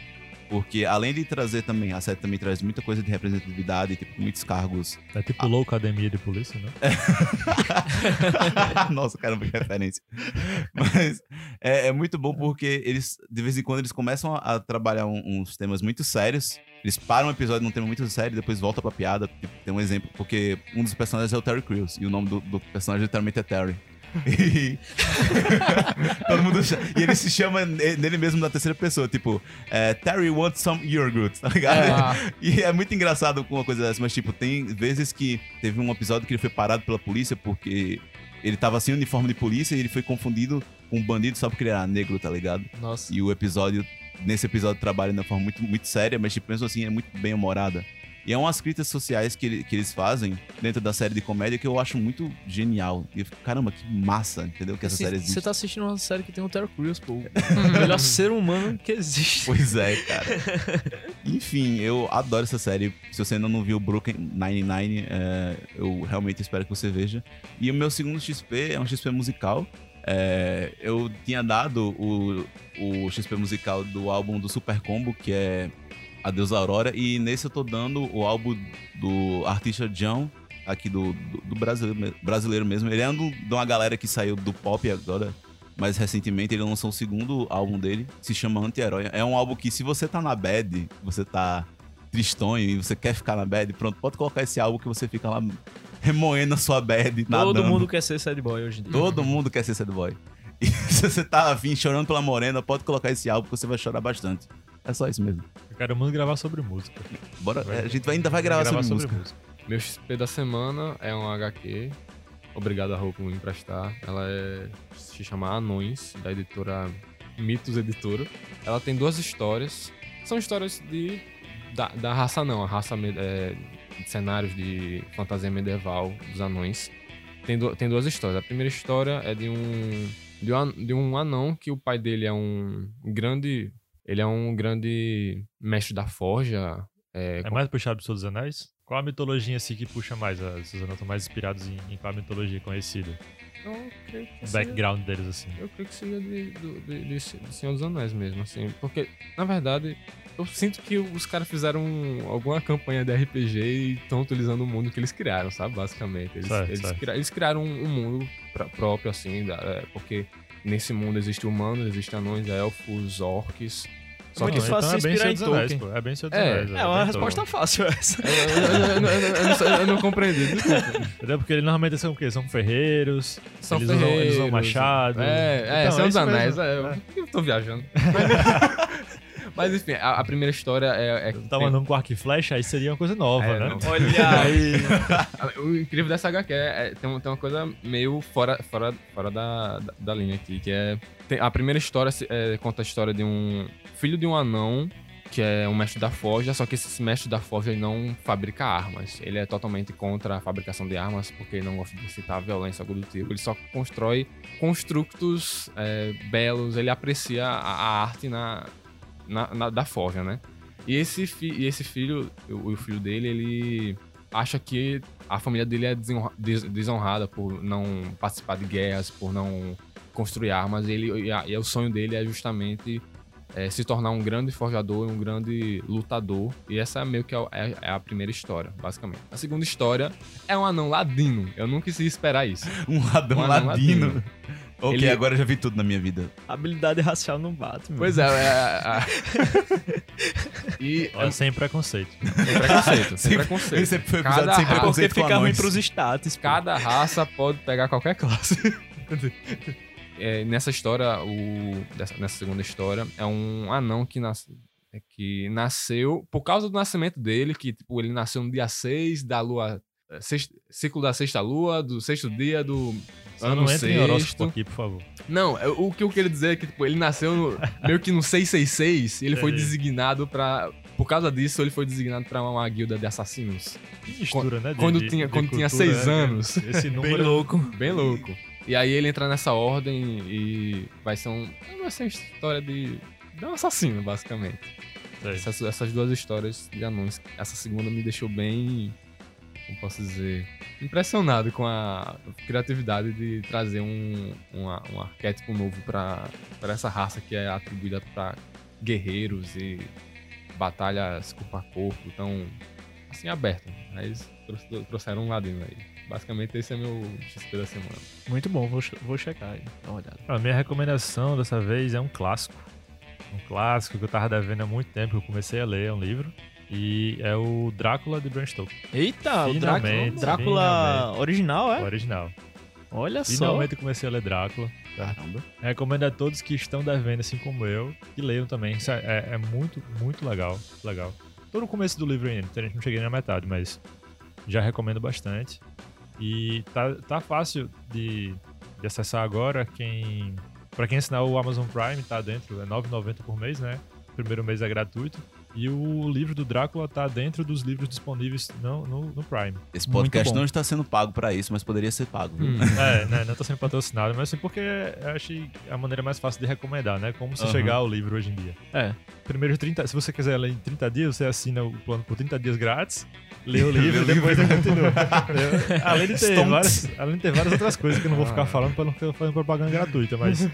Speaker 4: Porque além de trazer também, a série também traz muita coisa de representatividade, tipo, muitos cargos.
Speaker 3: É tipo Low Academia de Polícia, né? (laughs)
Speaker 4: Nossa, caramba, que referência. Mas é, é muito bom porque eles, de vez em quando, eles começam a, a trabalhar um- uns temas muito sérios. Eles param um episódio num tema muito sério e depois voltam pra piada. Tem um exemplo, porque um dos personagens é o Terry Crews e o nome do, do personagem literalmente é Terry. E... (laughs) Todo mundo E ele se chama ne- nele mesmo na terceira pessoa, tipo, é, Terry wants some yogurt, tá ligado?
Speaker 5: Ah, (laughs)
Speaker 4: E é muito engraçado com uma coisa dessa, mas tipo, tem vezes que teve um episódio que ele foi parado pela polícia porque ele tava sem uniforme de polícia e ele foi confundido com um bandido só porque ele era negro, tá ligado?
Speaker 2: Nossa.
Speaker 4: E o episódio, nesse episódio, trabalha de uma forma muito, muito séria, mas tipo, mesmo assim é muito bem humorada. E é umas críticas sociais que, ele- que eles fazem dentro da série de comédia que eu acho muito genial. E eu fico, caramba, que massa, entendeu? Que essa
Speaker 2: Assim,
Speaker 4: série existe.
Speaker 2: Você tá assistindo uma série que tem o Terry Crews, pô. O (laughs) melhor ser humano que existe.
Speaker 4: Pois é, cara. Enfim, eu adoro essa série. Se você ainda não viu Brooklyn Nine-Nine, é, eu realmente espero que você veja. E o meu segundo XP é um XP musical. É, eu tinha dado o, o XP musical do álbum do Super Combo, que é Adeus Aurora, e nesse eu tô dando o álbum do artista John, aqui do, do, do brasileiro, brasileiro mesmo. Ele é um de uma galera que saiu do pop agora, mas recentemente ele lançou o segundo álbum dele, se chama Anti-Herói. É um álbum que se você tá na bad, você tá tristonho e você quer ficar na bad, pronto, pode colocar esse álbum que você fica lá (laughs) remoendo a sua bad,
Speaker 2: Todo
Speaker 4: nadando.
Speaker 2: mundo quer ser sad boy hoje em dia.
Speaker 4: Todo mundo quer ser sad boy. (laughs) E se você tá afim, chorando pela morena, pode colocar esse álbum que você vai chorar bastante. É só isso mesmo.
Speaker 3: Eu quero muito gravar sobre música.
Speaker 4: Bora, a gente vai- ainda vai gravar, sobre, música.
Speaker 5: Meu XP da semana é um HQ. Obrigado a Rô por me emprestar. Ela é, se chama Anões, da editora Mitos Editora. Ela tem duas histórias. São histórias de da, da raça não, a raça é, cenários de fantasia medieval dos anões. Tem, du- tem duas histórias. A primeira história é de um de um, de um anão que o pai dele é um grande ele é um grande mestre da forja. É,
Speaker 3: É mais puxado pro Senhor dos Anéis? Qual a mitologia assim que puxa mais? As anões estão mais inspirados em, em qual mitologia conhecida?
Speaker 5: eu creio que
Speaker 3: O
Speaker 5: seja-
Speaker 3: background deles, assim.
Speaker 5: Eu creio que seja de, do- de, de, de Senhor dos Anéis mesmo, assim. Porque, na verdade, eu sinto que os caras fizeram alguma campanha de RPG e estão utilizando o mundo que eles criaram, sabe? Basicamente. Eles,
Speaker 3: Certo,
Speaker 5: eles,
Speaker 3: certo.
Speaker 5: cria- eles criaram um, mundo pra- próprio, assim, da- é, porque nesse mundo existe humanos, existem anões, elfos, orcs. Só
Speaker 2: Muito
Speaker 5: que
Speaker 2: fácil se
Speaker 3: é bem
Speaker 2: inspirar em
Speaker 3: Anéis,
Speaker 2: Tolkien.
Speaker 3: pô. É bem Senhor dos
Speaker 5: É,
Speaker 3: Anéis.
Speaker 2: É uma resposta fácil essa.
Speaker 5: eu, não compreendi, desculpa.
Speaker 3: Porque eles normalmente são o quê? São ferreiros.
Speaker 5: São
Speaker 3: eles, usam, eles usam
Speaker 5: ferreiros.
Speaker 3: machado.
Speaker 5: É, é,
Speaker 3: Então,
Speaker 5: Senhor dos
Speaker 3: isso
Speaker 5: Anéis. É, eu,
Speaker 3: É.
Speaker 5: eu tô viajando. (laughs) Mas enfim, a, a primeira história é. é
Speaker 3: tava
Speaker 5: tem-
Speaker 3: andando com arco e flecha, aí seria uma coisa nova,
Speaker 5: É,
Speaker 3: né?
Speaker 5: não.
Speaker 2: Olha (laughs) aí.
Speaker 5: O incrível dessa HQ é, é- tem, um- tem uma coisa meio fora, fora, fora da, da, da linha aqui, que é. tem- a primeira história é, conta a história de um filho de um anão. Que é um mestre da forja, só que esse mestre da forja ele não fabrica armas. Ele é totalmente contra a fabricação de armas, porque ele não gosta de citar violência, algo do tipo. Ele só constrói construtos é, belos, ele aprecia a, a arte na, na- na- da forja, né? E esse, fi- e esse filho, o, o filho dele, ele acha que a família dele é desonrada por não participar de guerras, por não construir armas. Ele, e, a- e o sonho dele é justamente é, se tornar um grande forjador e um grande lutador. E essa é meio que a, é, é a primeira história, basicamente. A segunda história é um anão ladino. Eu não quis esperar isso. (laughs)
Speaker 4: Um ladrão
Speaker 5: Um anão
Speaker 4: ladino.
Speaker 5: ladino.
Speaker 4: Ok,
Speaker 5: Ele-
Speaker 4: agora eu já vi tudo na minha vida.
Speaker 2: Habilidade racial não bate, mano.
Speaker 5: Pois é, é, é- (laughs) é- e
Speaker 3: Olha, sem preconceito. (laughs)
Speaker 5: sem preconceito, sem preconceito.
Speaker 4: Esse foi o
Speaker 5: Cada
Speaker 4: episódio sem
Speaker 2: Porque
Speaker 4: preconceito com
Speaker 2: fica ruim pros status. pô.
Speaker 5: Cada raça pode pegar qualquer classe. É, nessa história, o, dessa- nessa segunda história, é um anão que, nas, é, que nasceu por causa do nascimento dele, que tipo, ele nasceu no dia 6 da lua. é, sext- ciclo da sexta lua, do sexto dia do
Speaker 3: Só
Speaker 5: ano
Speaker 3: não
Speaker 5: sexto.
Speaker 3: aqui, por favor.
Speaker 5: Não, é, o que eu quero dizer é que tipo, ele nasceu no- meio que no 666 e ele foi
Speaker 3: Entendi.
Speaker 5: designado pra. Por causa disso, ele foi designado pra uma guilda de assassinos.
Speaker 3: Que mistura, né? de-
Speaker 5: quando
Speaker 3: de-
Speaker 5: tinha-
Speaker 3: de
Speaker 5: quando tinha
Speaker 3: cultura,
Speaker 5: seis
Speaker 3: né?
Speaker 5: anos.
Speaker 3: Esse (laughs) número.
Speaker 2: Bem louco.
Speaker 5: Bem louco. E aí ele entra nessa ordem e vai ser um. Vai ser uma história de. de um assassino, basicamente. Essas, essas duas histórias de anões. Essa segunda me deixou bem. Como posso dizer? Impressionado com a criatividade de trazer um, um, um arquétipo novo pra essa raça que é atribuída pra guerreiros e batalhas corpo a corpo. Tão assim, aberto. Mas trouxe- trouxeram um ladinho aí. Basicamente esse é meu XP da semana.
Speaker 2: Muito bom, vou, vou checar aí. Dá uma olhada.
Speaker 3: A minha recomendação dessa vez é um clássico. Um clássico que eu tava devendo há muito tempo, que eu comecei a ler, é um livro. E é o Drácula de Bram Stoker.
Speaker 2: Eita, o Drácula,
Speaker 3: Finalmente,
Speaker 2: Drácula
Speaker 3: finalmente.
Speaker 2: original,
Speaker 3: O
Speaker 2: é?
Speaker 3: original.
Speaker 2: Olha só.
Speaker 3: Finalmente eu comecei a ler Drácula.
Speaker 4: Caramba.
Speaker 3: Recomendo a todos que estão devendo, assim como eu, que leiam também. Isso é, é- é muito, muito legal. legal. Tô no começo do livro ainda, então não cheguei na metade, mas já recomendo bastante. E tá, tá fácil de, de acessar agora. Quem, pra quem assinar o Amazon Prime, tá dentro, é R$ 9,90 por mês, né? Primeiro mês é gratuito. E o livro do Drácula tá dentro dos livros disponíveis no, no, no Prime.
Speaker 4: Esse podcast não está sendo pago pra isso, mas poderia ser pago. viu?
Speaker 5: Hum.
Speaker 3: É, né, não tá sendo patrocinado, mas assim, porque eu achei a maneira mais fácil de recomendar, né? Como você
Speaker 4: Aham.
Speaker 3: chegar ao livro hoje em dia.
Speaker 2: É.
Speaker 3: Primeiro 30, se você quiser ler em 30 dias, você assina o plano por 30 dias grátis, lê o livro e depois você continua. Além, de ter
Speaker 4: Stonks.
Speaker 3: várias, além de ter várias outras coisas que eu não vou ficar falando pra não ficar fazendo propaganda gratuita, mas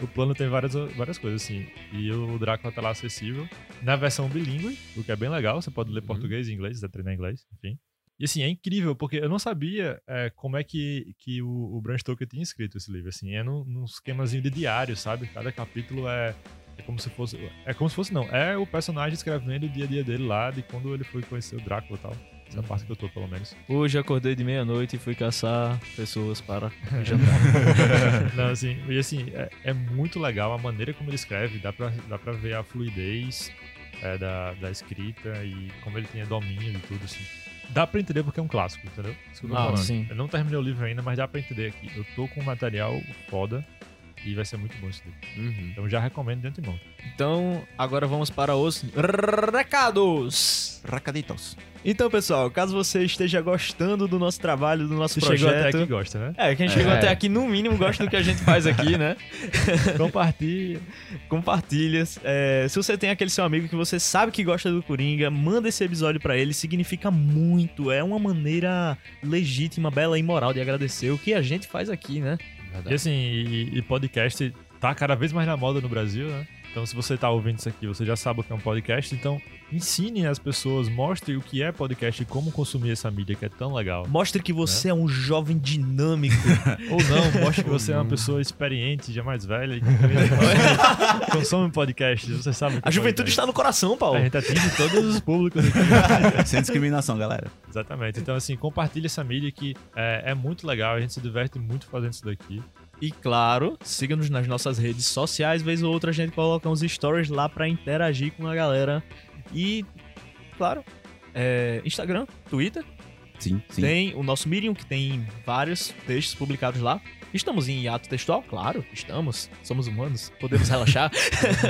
Speaker 3: o plano tem várias, várias coisas, assim. E o Drácula tá lá acessível na versão bilíngue, o que é bem legal. Você pode ler português e inglês, você treinar inglês, enfim. E assim, é incrível, porque eu não sabia é, como é que, que o, o Bram Stoker tinha escrito esse livro, assim, é num, num esquemazinho de diário, sabe? Cada capítulo é, é como se fosse, é como se fosse não, é o personagem escrevendo o dia a dia dele lá, de quando ele foi conhecer o Drácula e tal. Essa parte que eu tô, pelo menos.
Speaker 2: Hoje acordei de meia-noite e fui caçar pessoas para (laughs) jantar.
Speaker 3: não, assim, e assim, é, é muito legal a maneira como ele escreve, dá pra, dá pra ver a fluidez é, da, da escrita e como ele tem domínio de tudo, assim. Dá pra entender porque é um clássico, entendeu? Isso que eu tô
Speaker 2: Ah,
Speaker 3: falando.
Speaker 2: sim.
Speaker 3: Eu não terminei o livro ainda, mas dá pra entender aqui. Eu tô com um material foda e vai ser muito bom esse livro.
Speaker 5: Uhum.
Speaker 3: Então já recomendo de antemão.
Speaker 2: Então, agora vamos para os recados.
Speaker 4: Racaditos.
Speaker 2: Então, pessoal, caso você esteja gostando do nosso trabalho, do nosso
Speaker 3: Você
Speaker 2: projeto...
Speaker 3: chegou até aqui gosta, né?
Speaker 2: É, quem chegou
Speaker 5: É.
Speaker 2: até aqui, no mínimo, gosta do que a gente faz aqui, né?
Speaker 3: Compartilhe. (laughs)
Speaker 2: Compartilha. É, se você tem aquele seu amigo que você sabe que gosta do Coringa, manda esse episódio pra ele. Significa muito. É uma maneira legítima, bela e moral de agradecer o que a gente faz aqui, né?
Speaker 3: E assim, e, e podcast tá cada vez mais na moda no Brasil, né? Então, se você tá ouvindo isso aqui, você já sabe o que é um podcast. Então, ensine as pessoas, mostre o que é podcast e como consumir essa mídia que é tão legal.
Speaker 2: Mostre que você é um jovem dinâmico. (laughs)
Speaker 3: Ou não, mostre que você é uma pessoa experiente, já mais velha e que consome, (laughs) consome podcast. Você sabe
Speaker 2: A
Speaker 3: é
Speaker 2: juventude
Speaker 3: podcast.
Speaker 2: está no coração, Paulo.
Speaker 3: A gente atinge todos os públicos aqui. (laughs)
Speaker 4: Sem discriminação, galera.
Speaker 3: Exatamente. Então, assim, compartilhe essa mídia que é, é muito legal. A gente se diverte muito fazendo isso daqui.
Speaker 2: E claro, siga-nos nas nossas redes sociais. Vez ou outra a gente coloca uns stories lá pra interagir com a galera. E, claro, é, Instagram, Twitter.
Speaker 4: Sim, sim.
Speaker 2: Tem o nosso Medium, que tem vários textos publicados lá. Estamos em hiato textual? Claro, estamos. Somos humanos, podemos relaxar.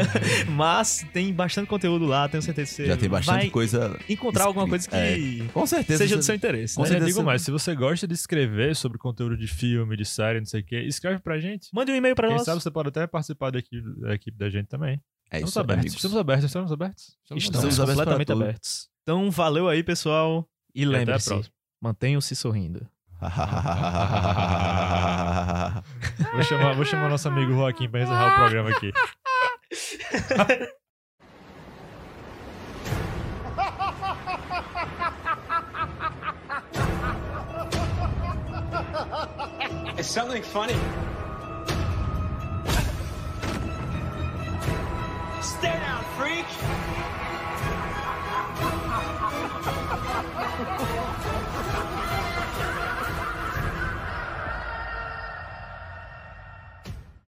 Speaker 2: (laughs) Mas tem bastante conteúdo lá, tenho certeza que você
Speaker 4: Já tem bastante
Speaker 2: vai
Speaker 4: coisa.
Speaker 2: encontrar alguma coisa que
Speaker 4: É, Com certeza.
Speaker 2: seja do seu interesse.
Speaker 4: Com
Speaker 2: né?
Speaker 3: Mas eu
Speaker 4: certeza
Speaker 3: digo mais, se você gosta de escrever sobre conteúdo de filme, de série, não sei o quê, escreve pra gente.
Speaker 2: Mande um e-mail pra
Speaker 3: Quem
Speaker 2: nós.
Speaker 3: sabe você pode até participar da equipe da, equipe da gente também.
Speaker 4: É
Speaker 3: Estamos
Speaker 4: isso, aí,
Speaker 3: abertos.
Speaker 4: amigos.
Speaker 3: Estamos abertos, estamos abertos.
Speaker 2: Estamos,
Speaker 4: Estamos
Speaker 2: completamente abertos. Então, valeu aí, pessoal. E lembre-se,
Speaker 3: próxima.
Speaker 2: mantenham-se sorrindo. (laughs)
Speaker 3: Vou chamar, vou chamar nosso amigo Joaquim pra encerrar o programa aqui.
Speaker 6: It's something funny. Stay down, freak!